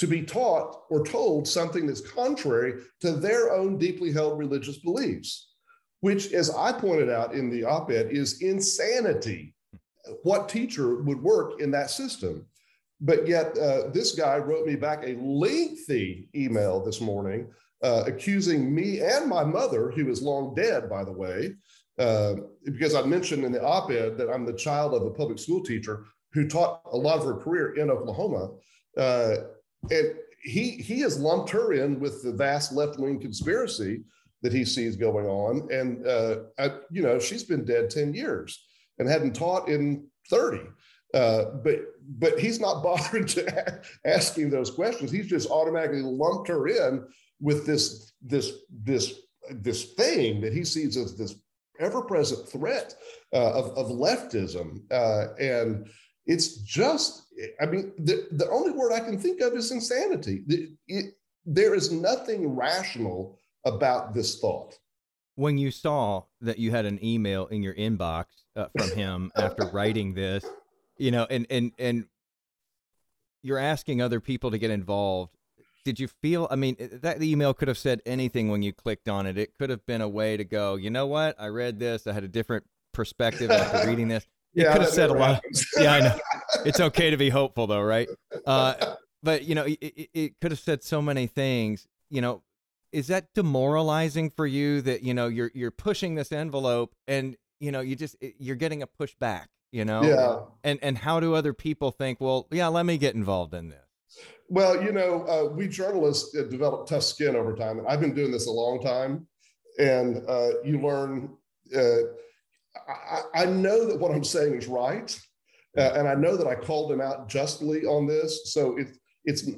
to be taught or told something that's contrary to their own deeply held religious beliefs, which, as I pointed out in the op ed, is insanity. What teacher would work in that system? But yet, uh, this guy wrote me back a lengthy email this morning uh, accusing me and my mother, who is long dead, by the way, uh, because I mentioned in the op ed that I'm the child of a public school teacher who taught a lot of her career in Oklahoma. Uh, and he he has lumped her in with the vast left wing conspiracy that he sees going on. And uh, I, you know, she's been dead ten years and hadn't taught in thirty. Uh, but but he's not bothering to asking those questions. He's just automatically lumped her in with this this this this thing that he sees as this ever-present threat uh, of, of leftism, uh, and it's just I mean, the, the only word I can think of is insanity. It, it, there is nothing rational about this thought. When you saw that you had an email in your inbox uh, from him after writing this, you know, and and and you're asking other people to get involved. Did you feel? I mean, that the email could have said anything when you clicked on it. It could have been a way to go. You know what? I read this. I had a different perspective after reading this. It yeah, could have said a lot. Of, yeah, I know. It's okay to be hopeful, though, right? Uh, but you know, it, it, could have said so many things. You know, is that demoralizing for you that you know you're you're pushing this envelope and you know you just you're getting a pushback? You know, yeah. And and how do other people think? Well, yeah, let me get involved in this. Well, you know, uh, we journalists develop tough skin over time, and I've been doing this a long time. And uh, you learn. Uh, I, I, know that what I'm saying is right, uh, and I know that I called him out justly on this. So it, it's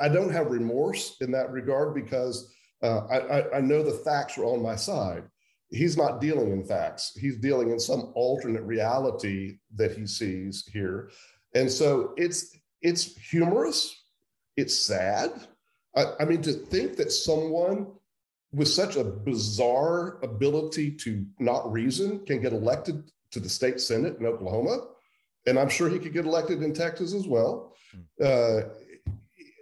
I don't have remorse in that regard because uh, I, I know the facts are on my side. He's not dealing in facts. He's dealing in some alternate reality that he sees here, and so it's it's humorous. It's sad. I, I mean, to think that someone with such a bizarre ability to not reason can get elected to the state senate in Oklahoma, and I'm sure he could get elected in Texas as well. Hmm. Uh,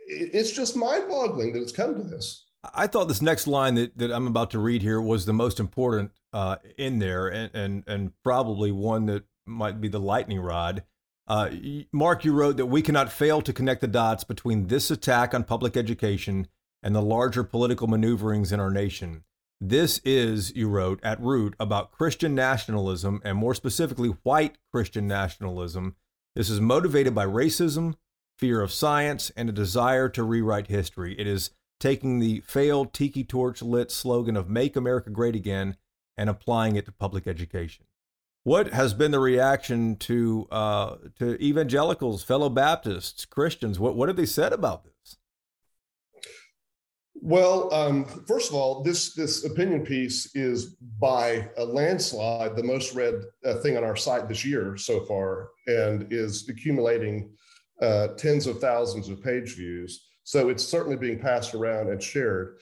it's just mind-boggling that it's come to this. I thought this next line that, that I'm about to read here was the most important uh, in there, and, and and probably one that might be the lightning rod. Uh, Mark, you wrote that we cannot fail to connect the dots between this attack on public education and the larger political maneuverings in our nation. This is, you wrote, at root about Christian nationalism and more specifically white Christian nationalism. This is motivated by racism, fear of science, and a desire to rewrite history. It is taking the failed tiki torch lit slogan of Make America Great Again and applying it to public education. What has been the reaction to uh, to evangelicals, fellow Baptists, Christians? What what have they said about this? Well, um, first of all, this this opinion piece is by a landslide the most read uh, thing on our site this year so far, and is accumulating uh, tens of thousands of page views. So it's certainly being passed around and shared.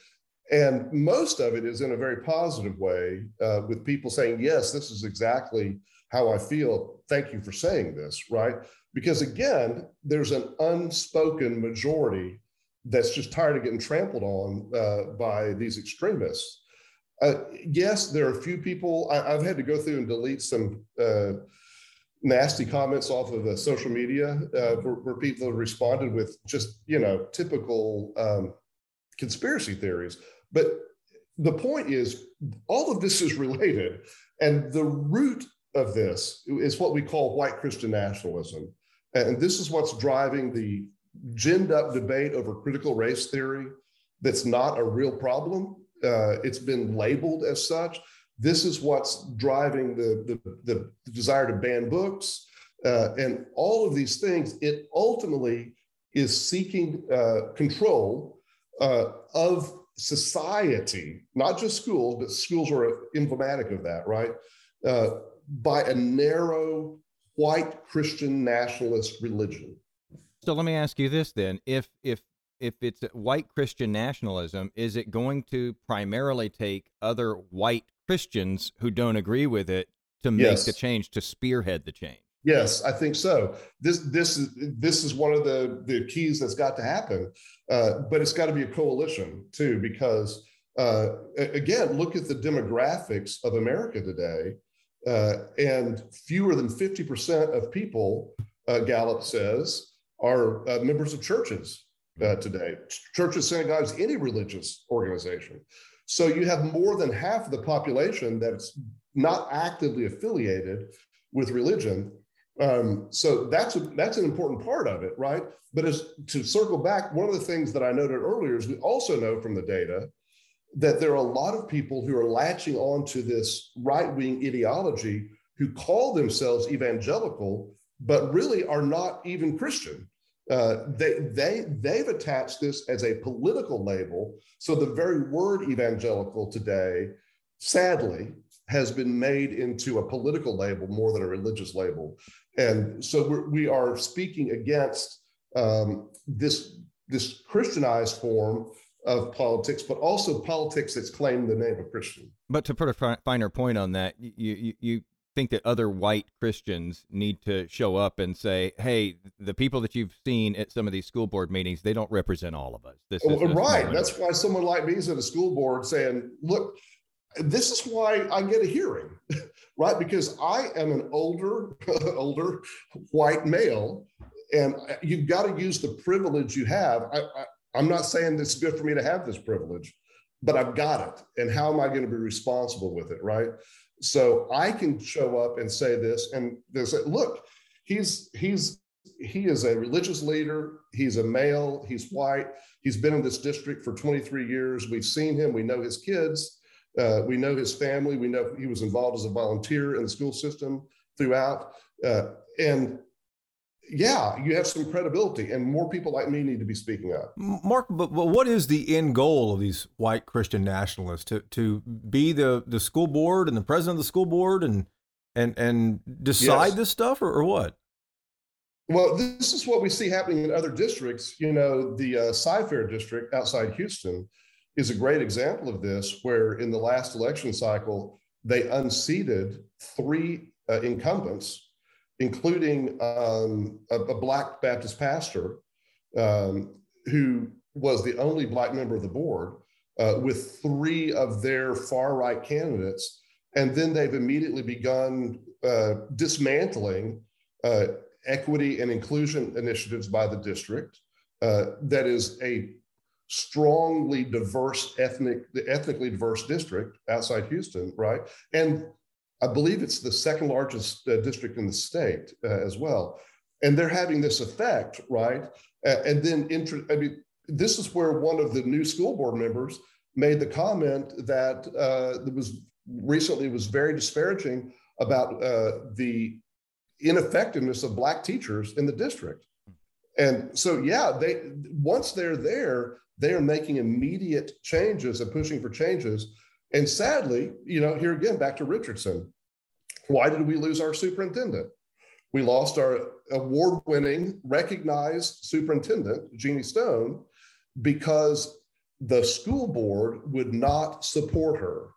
And most of it is in a very positive way, uh, with people saying, Yes, this is exactly how I feel. Thank you for saying this, right? Because again, there's an unspoken majority that's just tired of getting trampled on uh, by these extremists. Uh, yes, there are a few people, I, have had to go through and delete some uh, nasty comments off of social media uh, where, where, people have responded with just, you know, typical um, conspiracy theories. But the point is, all of this is related. And the root of this is what we call white Christian nationalism. And this is what's driving the ginned up debate over critical race theory that's not a real problem. Uh, it's been labeled as such. This is what's driving the, the, the desire to ban books uh, and all of these things. It ultimately is seeking uh, control uh, of society, not just schools, but schools are emblematic of that, right? Uh, by a narrow white Christian nationalist religion. So let me ask you this then: if if if it's white Christian nationalism, is it going to primarily take other white Christians who don't agree with it to make yes. the change, to spearhead the change? Yes, I think so. This this is this is one of the the keys that's got to happen, uh, but it's got to be a coalition too, because uh, again, look at the demographics of America today, uh, and fewer than fifty percent of people, uh, Gallup says, are uh, members of churches uh, today. Churches, synagogues, any religious organization. So you have more than half of the population that's not actively affiliated with religion um, so that's a, that's an important part of it, right? But as to circle back, one of the things that I noted earlier is we also know from the data that there are a lot of people who are latching on to this right wing ideology who call themselves evangelical, but really are not even Christian. Uh, they they they've attached this as a political label. So the very word evangelical today, sadly, has been made into a political label more than a religious label. And so we're, we are speaking against um, this, this Christianized form of politics, but also politics that's claimed the name of Christian. But to put a finer point on that, you, you, you think that other white Christians need to show up and say, "Hey, the people that you've seen at some of these school board meetings, they don't represent all of us." This oh, is right. That's why someone like me is at a school board saying, "Look, this is why I get a hearing, right? Because I am an older, older white male, and you've got to use the privilege you have. I, I, I'm not saying it's good for me to have this privilege, but I've got it. And how am I going to be responsible with it, right? So I can show up and say this, and they say, look, he's he's he is a religious leader. He's a male. He's white. He's been in this district for 23 years. We've seen him. We know his kids uh, we know his family. We know he was involved as a volunteer in the school system throughout. Uh, and yeah, you have some credibility, and more people like me need to be speaking up. Mark, but, but what is the end goal of these white Christian nationalists to to be the the school board and the president of the school board and and and decide yes. this stuff, or, or what? Well, this is what we see happening in other districts. You know, the uh, Cy-Fair district outside Houston is a great example of this, where in the last election cycle, they unseated three uh, incumbents, including um, a, a, Black Baptist pastor um, who was the only Black member of the board, uh, with three of their far right candidates. And then they've immediately begun uh, dismantling uh, equity and inclusion initiatives by the district. Uh, that is a strongly diverse ethnic, ethnically diverse district outside Houston, right? And I believe it's the second largest uh, district in the state uh, as well. And they're having this effect, right? Uh, and then, I mean, this is where one of the new school board members made the comment that uh, was recently was very disparaging about uh, the ineffectiveness of black teachers in the district. And so, yeah, they once they're there, they are making immediate changes and pushing for changes. And sadly, you know, here again, back to Richardson. Why did we lose our superintendent? We lost our award winning, recognized superintendent, Jeannie Stone, because the school board would not support her.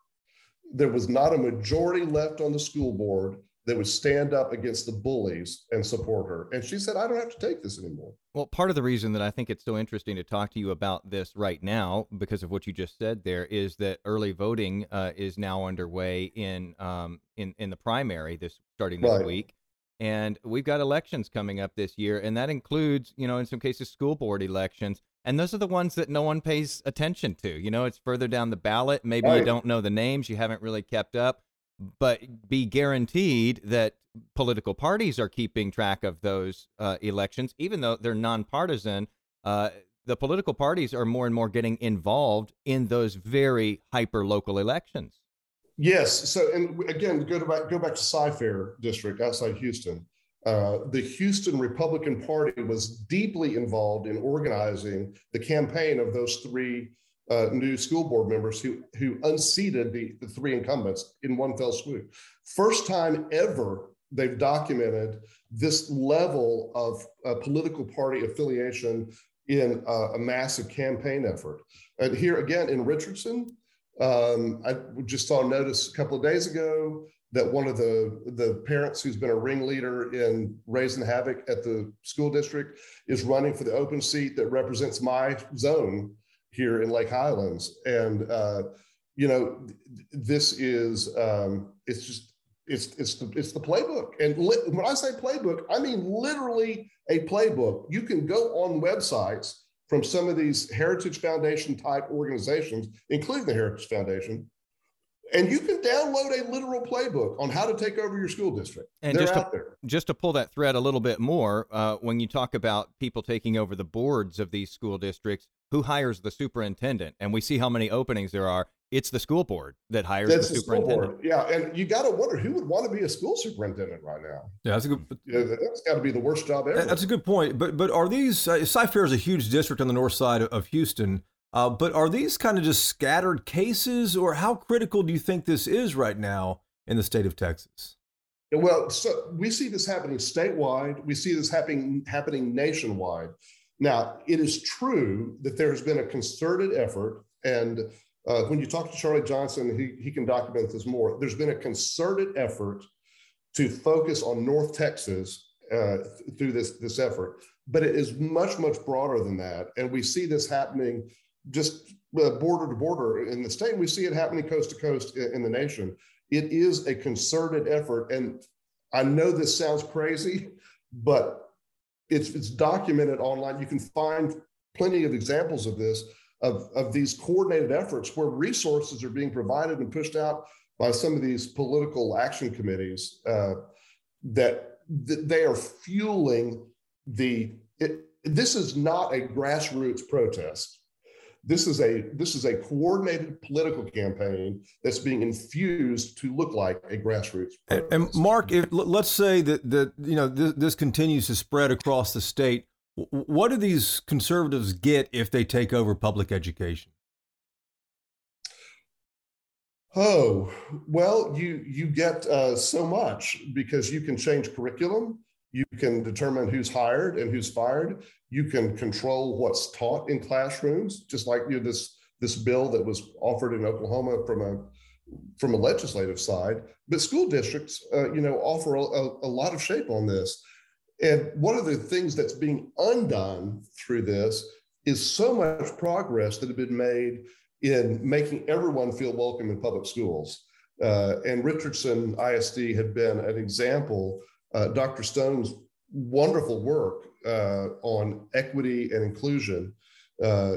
There was not a majority left on the school board that would stand up against the bullies and support her. And she said, I don't have to take this anymore. Well, part of the reason that I think it's so interesting to talk to you about this right now, because of what you just said there, is that early voting uh, is now underway in um, in in the primary this starting this Right. week, and we've got elections coming up this year, and that includes, you know, in some cases, school board elections. And those are the ones that no one pays attention to. You know, it's further down the ballot. Maybe you don't know the names, you haven't really kept up, but be guaranteed that political parties are keeping track of those uh, elections, even though they're nonpartisan. Uh, the political parties are more and more getting involved in those very hyper local elections. Yes. So, and again, go back, go back to Cy-Fair district outside Houston. Uh, the Houston Republican Party was deeply involved in organizing the campaign of those three uh, new school board members who who unseated the, the three incumbents in one fell swoop. First time ever they've documented this level of uh, political party affiliation in uh, a massive campaign effort. And here again in Richardson, um, I just saw a notice a couple of days ago that one of the, the parents who's been a ringleader in raising havoc at the school district is running for the open seat that represents my zone here in Lake Highlands. And, uh, you know, this is, um, it's just, it's, it's, the, it's the playbook. And li- when I say playbook, I mean literally a playbook. You can go on websites from some of these Heritage Foundation type organizations, including the Heritage Foundation, and you can download a literal playbook on how to take over your school district. And They're just to- out there. Just to pull that thread a little bit more, uh, when you talk about people taking over the boards of these school districts, who hires the superintendent? And we see how many openings there are. It's the school board that hires That's the the superintendent. board. Yeah, and you got to wonder who would want to be a school superintendent right now. Yeah, that's a good. Yeah, that's got to be the worst job ever. That's a good point. But but are these uh, Cy-Fair is a huge district on the north side of, of Houston? Uh, but are these kind of just scattered cases, or how critical do you think this is right now in the state of Texas? Well, so we see this happening statewide. We see this happening happening nationwide. Now, it is true that there has been a concerted effort, and uh, when you talk to Charlie Johnson, he, he can document this more. There's been a concerted effort to focus on North Texas uh, th- through this this effort, but it is much much broader than that, and we see this happening just uh, border to border in the state. We see it happening coast to coast in, the nation. It is a concerted effort, and I know this sounds crazy, but it's it's documented online. You can find plenty of examples of this of, of these coordinated efforts where resources are being provided and pushed out by some of these political action committees uh, that, that they are fueling the it, this is not a grassroots protest this is a this is a coordinated political campaign that's being infused to look like a grassroots And, and Mark, if, let's say that that you know this, this continues to spread across the state. What do these conservatives get if they take over public education? Oh, well, you you get uh, so much because you can change curriculum, you can determine who's hired and who's fired, you can control what's taught in classrooms, just like you know, this this bill that was offered in Oklahoma from a from a legislative side. But school districts, uh, you know, offer a, a, lot of shape on this. And one of the things that's being undone through this is so much progress that had been made in making everyone feel welcome in public schools. Uh, and Richardson ISD had been an example. Uh, Dr. Stone's wonderful work uh, on equity and inclusion, uh,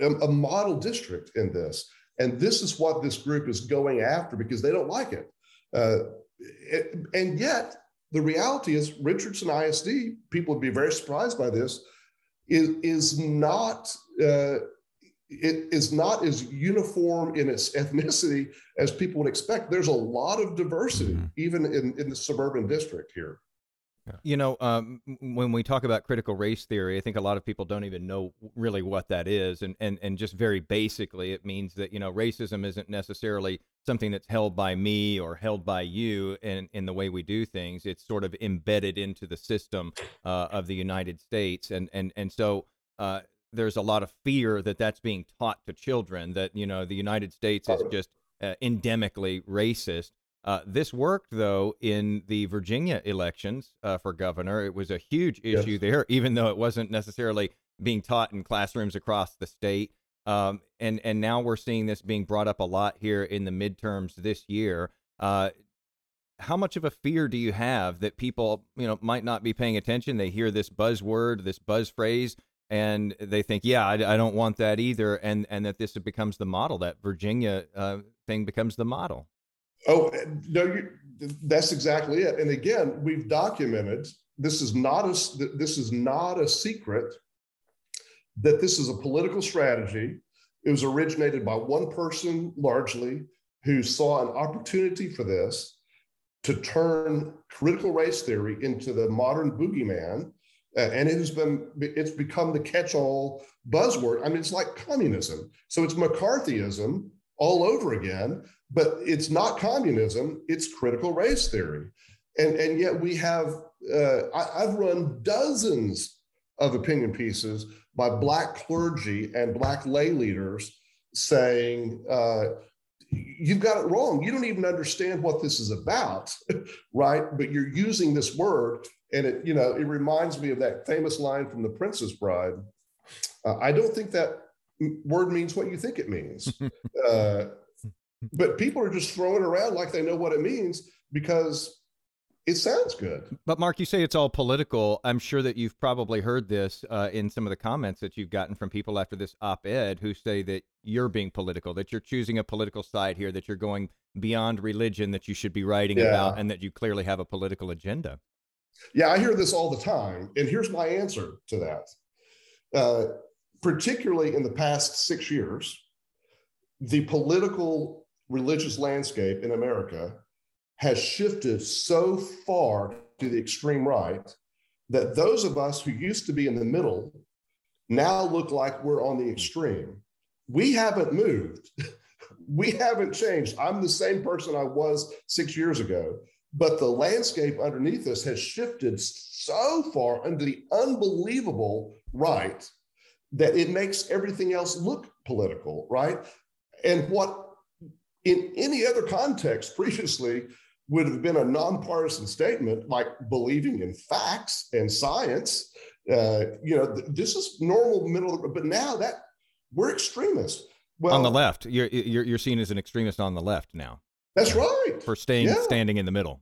a, model district in this. And this is what this group is going after because they don't like it. Uh, it- and yet, the reality is, Richardson ISD, people would be very surprised by this, is, is not uh, it is not as uniform in its ethnicity as people would expect. There's a lot of diversity, mm-hmm. even in, in the suburban district here. You know, um, when we talk about critical race theory, I think a lot of people don't even know really what that is, and and and just very basically, it means that you know racism isn't necessarily something that's held by me or held by you in in the way we do things. It's sort of embedded into the system uh, of the United States, and and and so. Uh, there's a lot of fear that that's being taught to children that you know the United States is just uh, endemically racist. Uh, this worked though in the Virginia elections uh, for governor. It was a huge issue yes. there, even though it wasn't necessarily being taught in classrooms across the state. Um, and and now we're seeing this being brought up a lot here in the midterms this year. Uh, how much of a fear do you have that people you know might not be paying attention? They hear this buzzword, this buzz phrase, and they think, yeah, I, I, don't want that either, and and that this becomes the model, that Virginia uh, thing becomes the model. Oh no, you, that's exactly it. And again, we've documented this is not a this is not a secret that this is a political strategy. It was originated by one person largely who saw an opportunity for this to turn critical race theory into the modern boogeyman and it has been it's become the catch-all buzzword i mean it's like communism so it's mccarthyism all over again but it's not communism it's critical race theory and and yet we have uh, I, i've run dozens of opinion pieces by black clergy and black lay leaders saying uh, you've got it wrong. You don't even understand what this is about, right? But you're using this word and it you know it reminds me of that famous line from the princess bride uh, i don't think that word means what you think it means uh, but people are just throwing around like they know what it means because it sounds good. But Mark, you say it's all political. I'm sure that you've probably heard this uh, in some of the comments that you've gotten from people after this op-ed who say that you're being political, that you're choosing a political side here, that you're going beyond religion, that you should be writing yeah. about, and that you clearly have a political agenda. Yeah, I hear this all the time. And here's my answer to that. Uh, particularly in the past six years, the political religious landscape in America has shifted so far to the extreme right that those of us who used to be in the middle now look like we're on the extreme. We haven't moved. we haven't changed. I'm the same person I was six years ago. But the landscape underneath us has shifted so far under the unbelievable right that it makes everything else look political, right? And what in any other context previously would have been a nonpartisan statement like believing in facts and science. Uh, you know, th- this is normal middle, but now that we're extremists. Well, on the left, you're, you're you're seen as an extremist on the left now. That's right. For staying yeah. standing in the middle.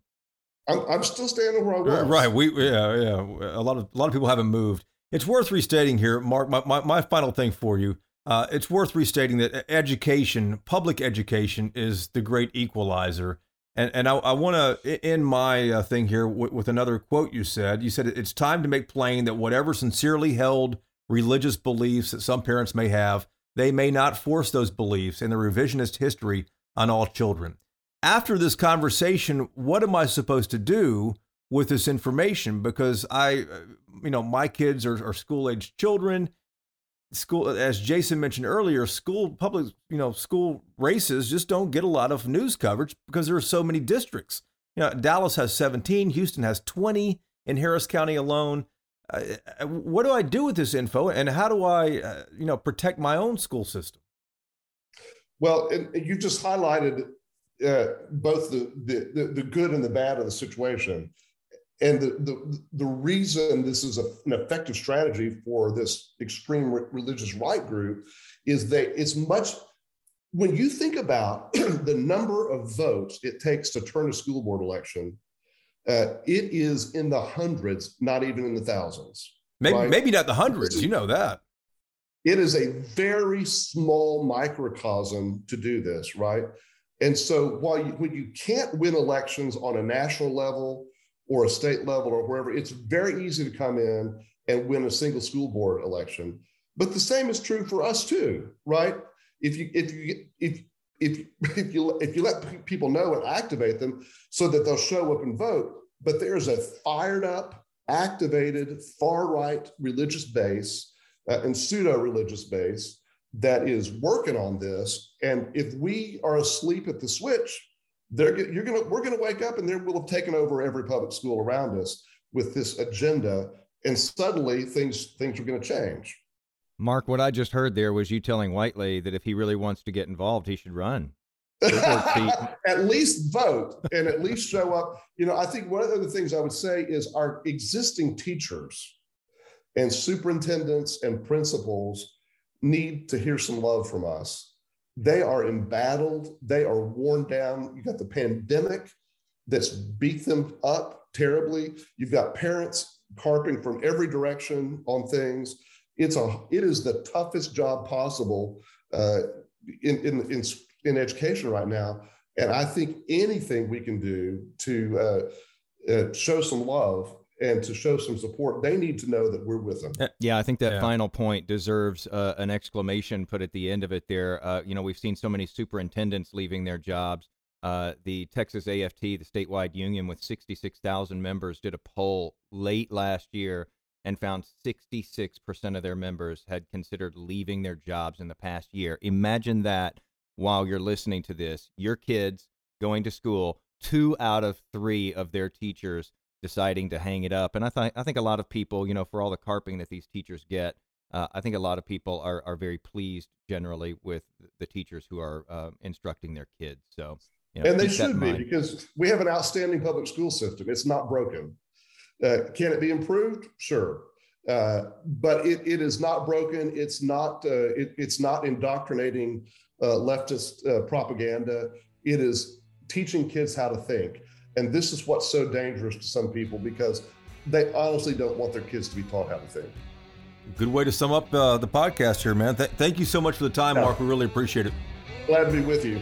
I'm, I'm still standing where I was. Right. We yeah yeah. A lot of a lot of people haven't moved. It's worth restating here, Mark. My my, my final thing for you. Uh, it's worth restating that education, public education, is the great equalizer. And and I, I want to end my uh, thing here with, with another quote you said. You said it's time to make plain that whatever sincerely held religious beliefs that some parents may have, they may not force those beliefs in the revisionist history on all children after this conversation, what am I supposed to do with this information? Because I, uh, you know, my kids are, are school aged children. School, as Jason mentioned earlier, school public, you know, school races just don't get a lot of news coverage because there are so many districts. You know, Dallas has 17, Houston has 20 in Harris County alone. Uh, what do I do with this info, and how do I, uh, you know, protect my own school system? Well, you just highlighted uh, both the, the, the good and the bad of the situation. And the, the, the reason this is a, an effective strategy for this extreme re- religious right group is that it's much, when you think about the number of votes it takes to turn a school board election, uh, it is in the hundreds, not even in the thousands. Maybe, right? maybe not the hundreds, you know that. It is a very small microcosm to do this, right? And so while you, when you can't win elections on a national level or a state level or wherever, it's very easy to come in and win a single school board election. But the same is true for us too, right? If you if you if if if you if you let people know and activate them so that they'll show up and vote, but there's a fired up, activated far right religious base uh, and pseudo religious base that is working on this. And if we are asleep at the switch, they're you're gonna we're gonna wake up and they will have taken over every public school around us with this agenda, and suddenly things things are going to change. Mark, what I just heard there was you telling Whitely that if he really wants to get involved, he should run. at least vote and at least show up. You know, I think one of the things I would say is our existing teachers and superintendents and principals need to hear some love from us. They are embattled, they are worn down. You got the pandemic that's beat them up terribly. You've got parents carping from every direction on things it's a it is the toughest job possible uh, in, in in in education right now. And I think anything we can do to uh, uh, show some love and to show some support, they need to know that we're with them. Uh, yeah, I think that yeah. final point deserves uh, an exclamation put at the end of it there. Uh, you know, we've seen so many superintendents leaving their jobs. Uh, the Texas AFT, the statewide union with 66,000 members, did a poll late last year and found 66% of their members had considered leaving their jobs in the past year. Imagine that while you're listening to this. Your kids going to school, two out of three of their teachers deciding to hang it up. And I, th- I think a lot of people, you know, for all the carping that these teachers get, uh, I think a lot of people are, are very pleased generally with the teachers who are uh, instructing their kids. So, you know, and they should be because we have an outstanding public school system. It's not broken. Uh, can it be improved? Sure. Uh, but it, it is not broken. It's not, uh, it, it's not indoctrinating uh, leftist uh, propaganda. It is teaching kids how to think. And this is what's so dangerous to some people because they honestly don't want their kids to be taught how to think. Good way to sum up uh, the podcast here, man. Th- thank you so much for the time, yeah. Mark. We really appreciate it. Glad to be with you.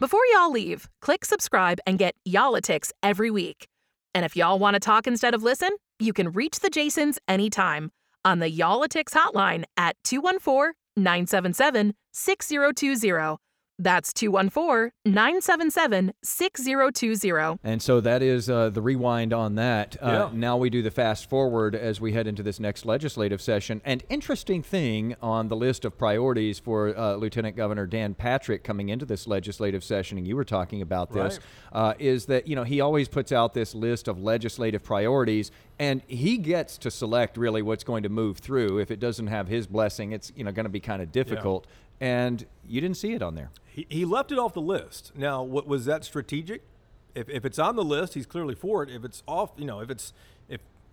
Before y'all leave, click subscribe and get Y'all-itics every week. And if y'all want to talk instead of listen, you can reach the Jasons anytime on the Y'all-itics hotline at 214 977 6020 that's 214 977 6020. And so that is uh, the rewind on that. Uh, yeah. Now we do the fast forward as we head into this next legislative session. And interesting thing on the list of priorities for uh, Lieutenant Governor Dan Patrick coming into this legislative session, and you were talking about this, right. Uh, is that, you know, he always puts out this list of legislative priorities and he gets to select really what's going to move through. If it doesn't have his blessing, it's you know going to be kind of difficult. And you didn't see it on there. He, he left it off the list. Now, what was that strategic? If, if it's on the list, he's clearly for it. If it's off, you know, if it's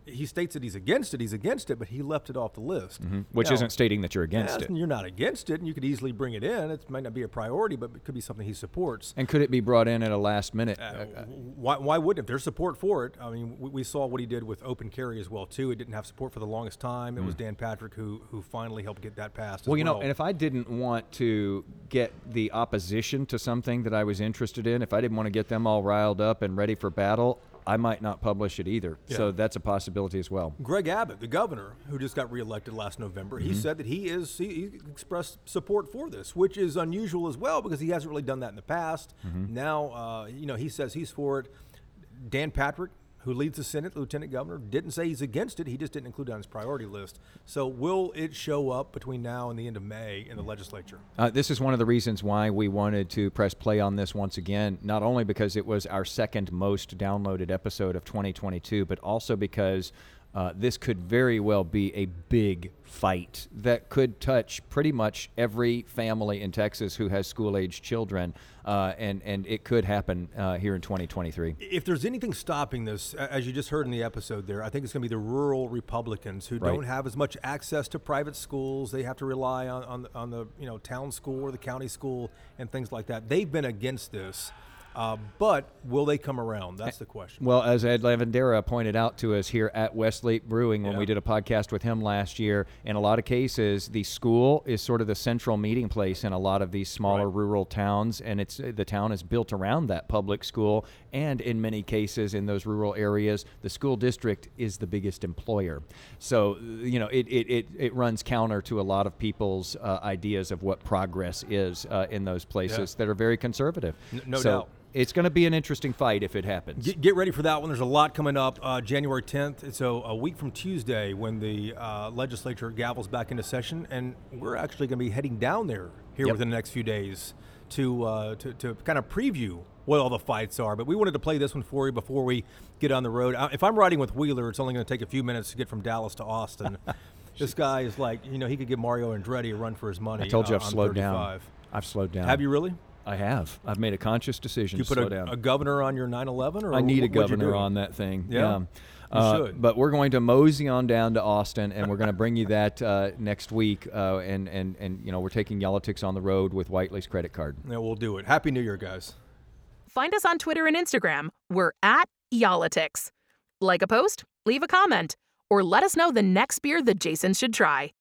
he states that he's against it. He's against it, but he left it off the list, mm-hmm. which now, isn't stating that you're against yeah, it. You're not against it, and you could easily bring it in. It might not be a priority, but it could be something he supports. And could it be brought in at a last minute? Uh, uh, why, why wouldn't? If there's support for it, I mean, we, we, saw what he did with open carry as well too. It didn't have support for the longest time. It mm. was Dan Patrick who who finally helped get that passed. Well, you well. know, and if I didn't want to get the opposition to something that I was interested in, if I didn't want to get them all riled up and ready for battle, I might not publish it either. Yeah. So that's a possibility as well. Greg Abbott, the governor who just got reelected last November, mm-hmm. he said that he is he, he, expressed support for this, which is unusual as well because he hasn't really done that in the past. Mm-hmm. Now, uh, you know, he says he's for it. Dan Patrick, who leads the Senate, Lieutenant Governor, didn't say he's against it. He just didn't include it on his priority list. So, will it show up between now and the end of May in the legislature? Uh, this is one of the reasons why we wanted to press play on this once again, not only because it was our second most downloaded episode of 2022, but also because uh, this could very well be a big fight that could touch pretty much every family in Texas who has school age children, uh, and and it could happen uh, here in 2023. If there's anything stopping this, as you just heard in the episode, there, I think it's going to be the rural Republicans who right. don't have as much access to private schools. They have to rely on on, on the you know town school or the county school and things like that. They've been against this Uh, but will they come around? That's the question. Well, as Ed Lavandera pointed out to us here at Westlake Brewing when Yeah. we did a podcast with him last year, in a lot of cases, the school is sort of the central meeting place in a lot of these smaller rural towns, and it's the town is built around that public school. And in many cases, in those rural areas, the school district is the biggest employer. So you know, it it, it, it runs counter to a lot of people's uh, ideas of what progress is uh, in those places that are very conservative. N- no So doubt. It's going to be an interesting fight if it happens. Get, get ready for that one. There's a lot coming up. Uh, January 10th. So a week from Tuesday, when the uh, legislature gavels back into session, and we're actually going to be heading down there here Yep. within the next few days to, uh, to to kind of preview what all the fights are. But we wanted to play this one for you before we get on the road. Uh, If I'm riding with Wheeler, it's only going to take a few minutes to get from Dallas to Austin. this guy is like, you know, he could give Mario Andretti a run for his money. I told you uh, I've on slowed down. I've slowed down. Have you really? I have. I've made a conscious decision You to put slow a, down. a governor on your 911, or I need a governor on that thing. Yeah? You Uh, should. But we're going to mosey on down to Austin, and we're going to bring you that uh, next week. Uh, and and and you know we're taking Yellow on the road with Whitely's credit card. Yeah, we'll do it. Happy New Year, guys. Find us on Twitter and Instagram. We're at Y'all-itics. Like a post, leave a comment, or let us know the next beer that Jason should try.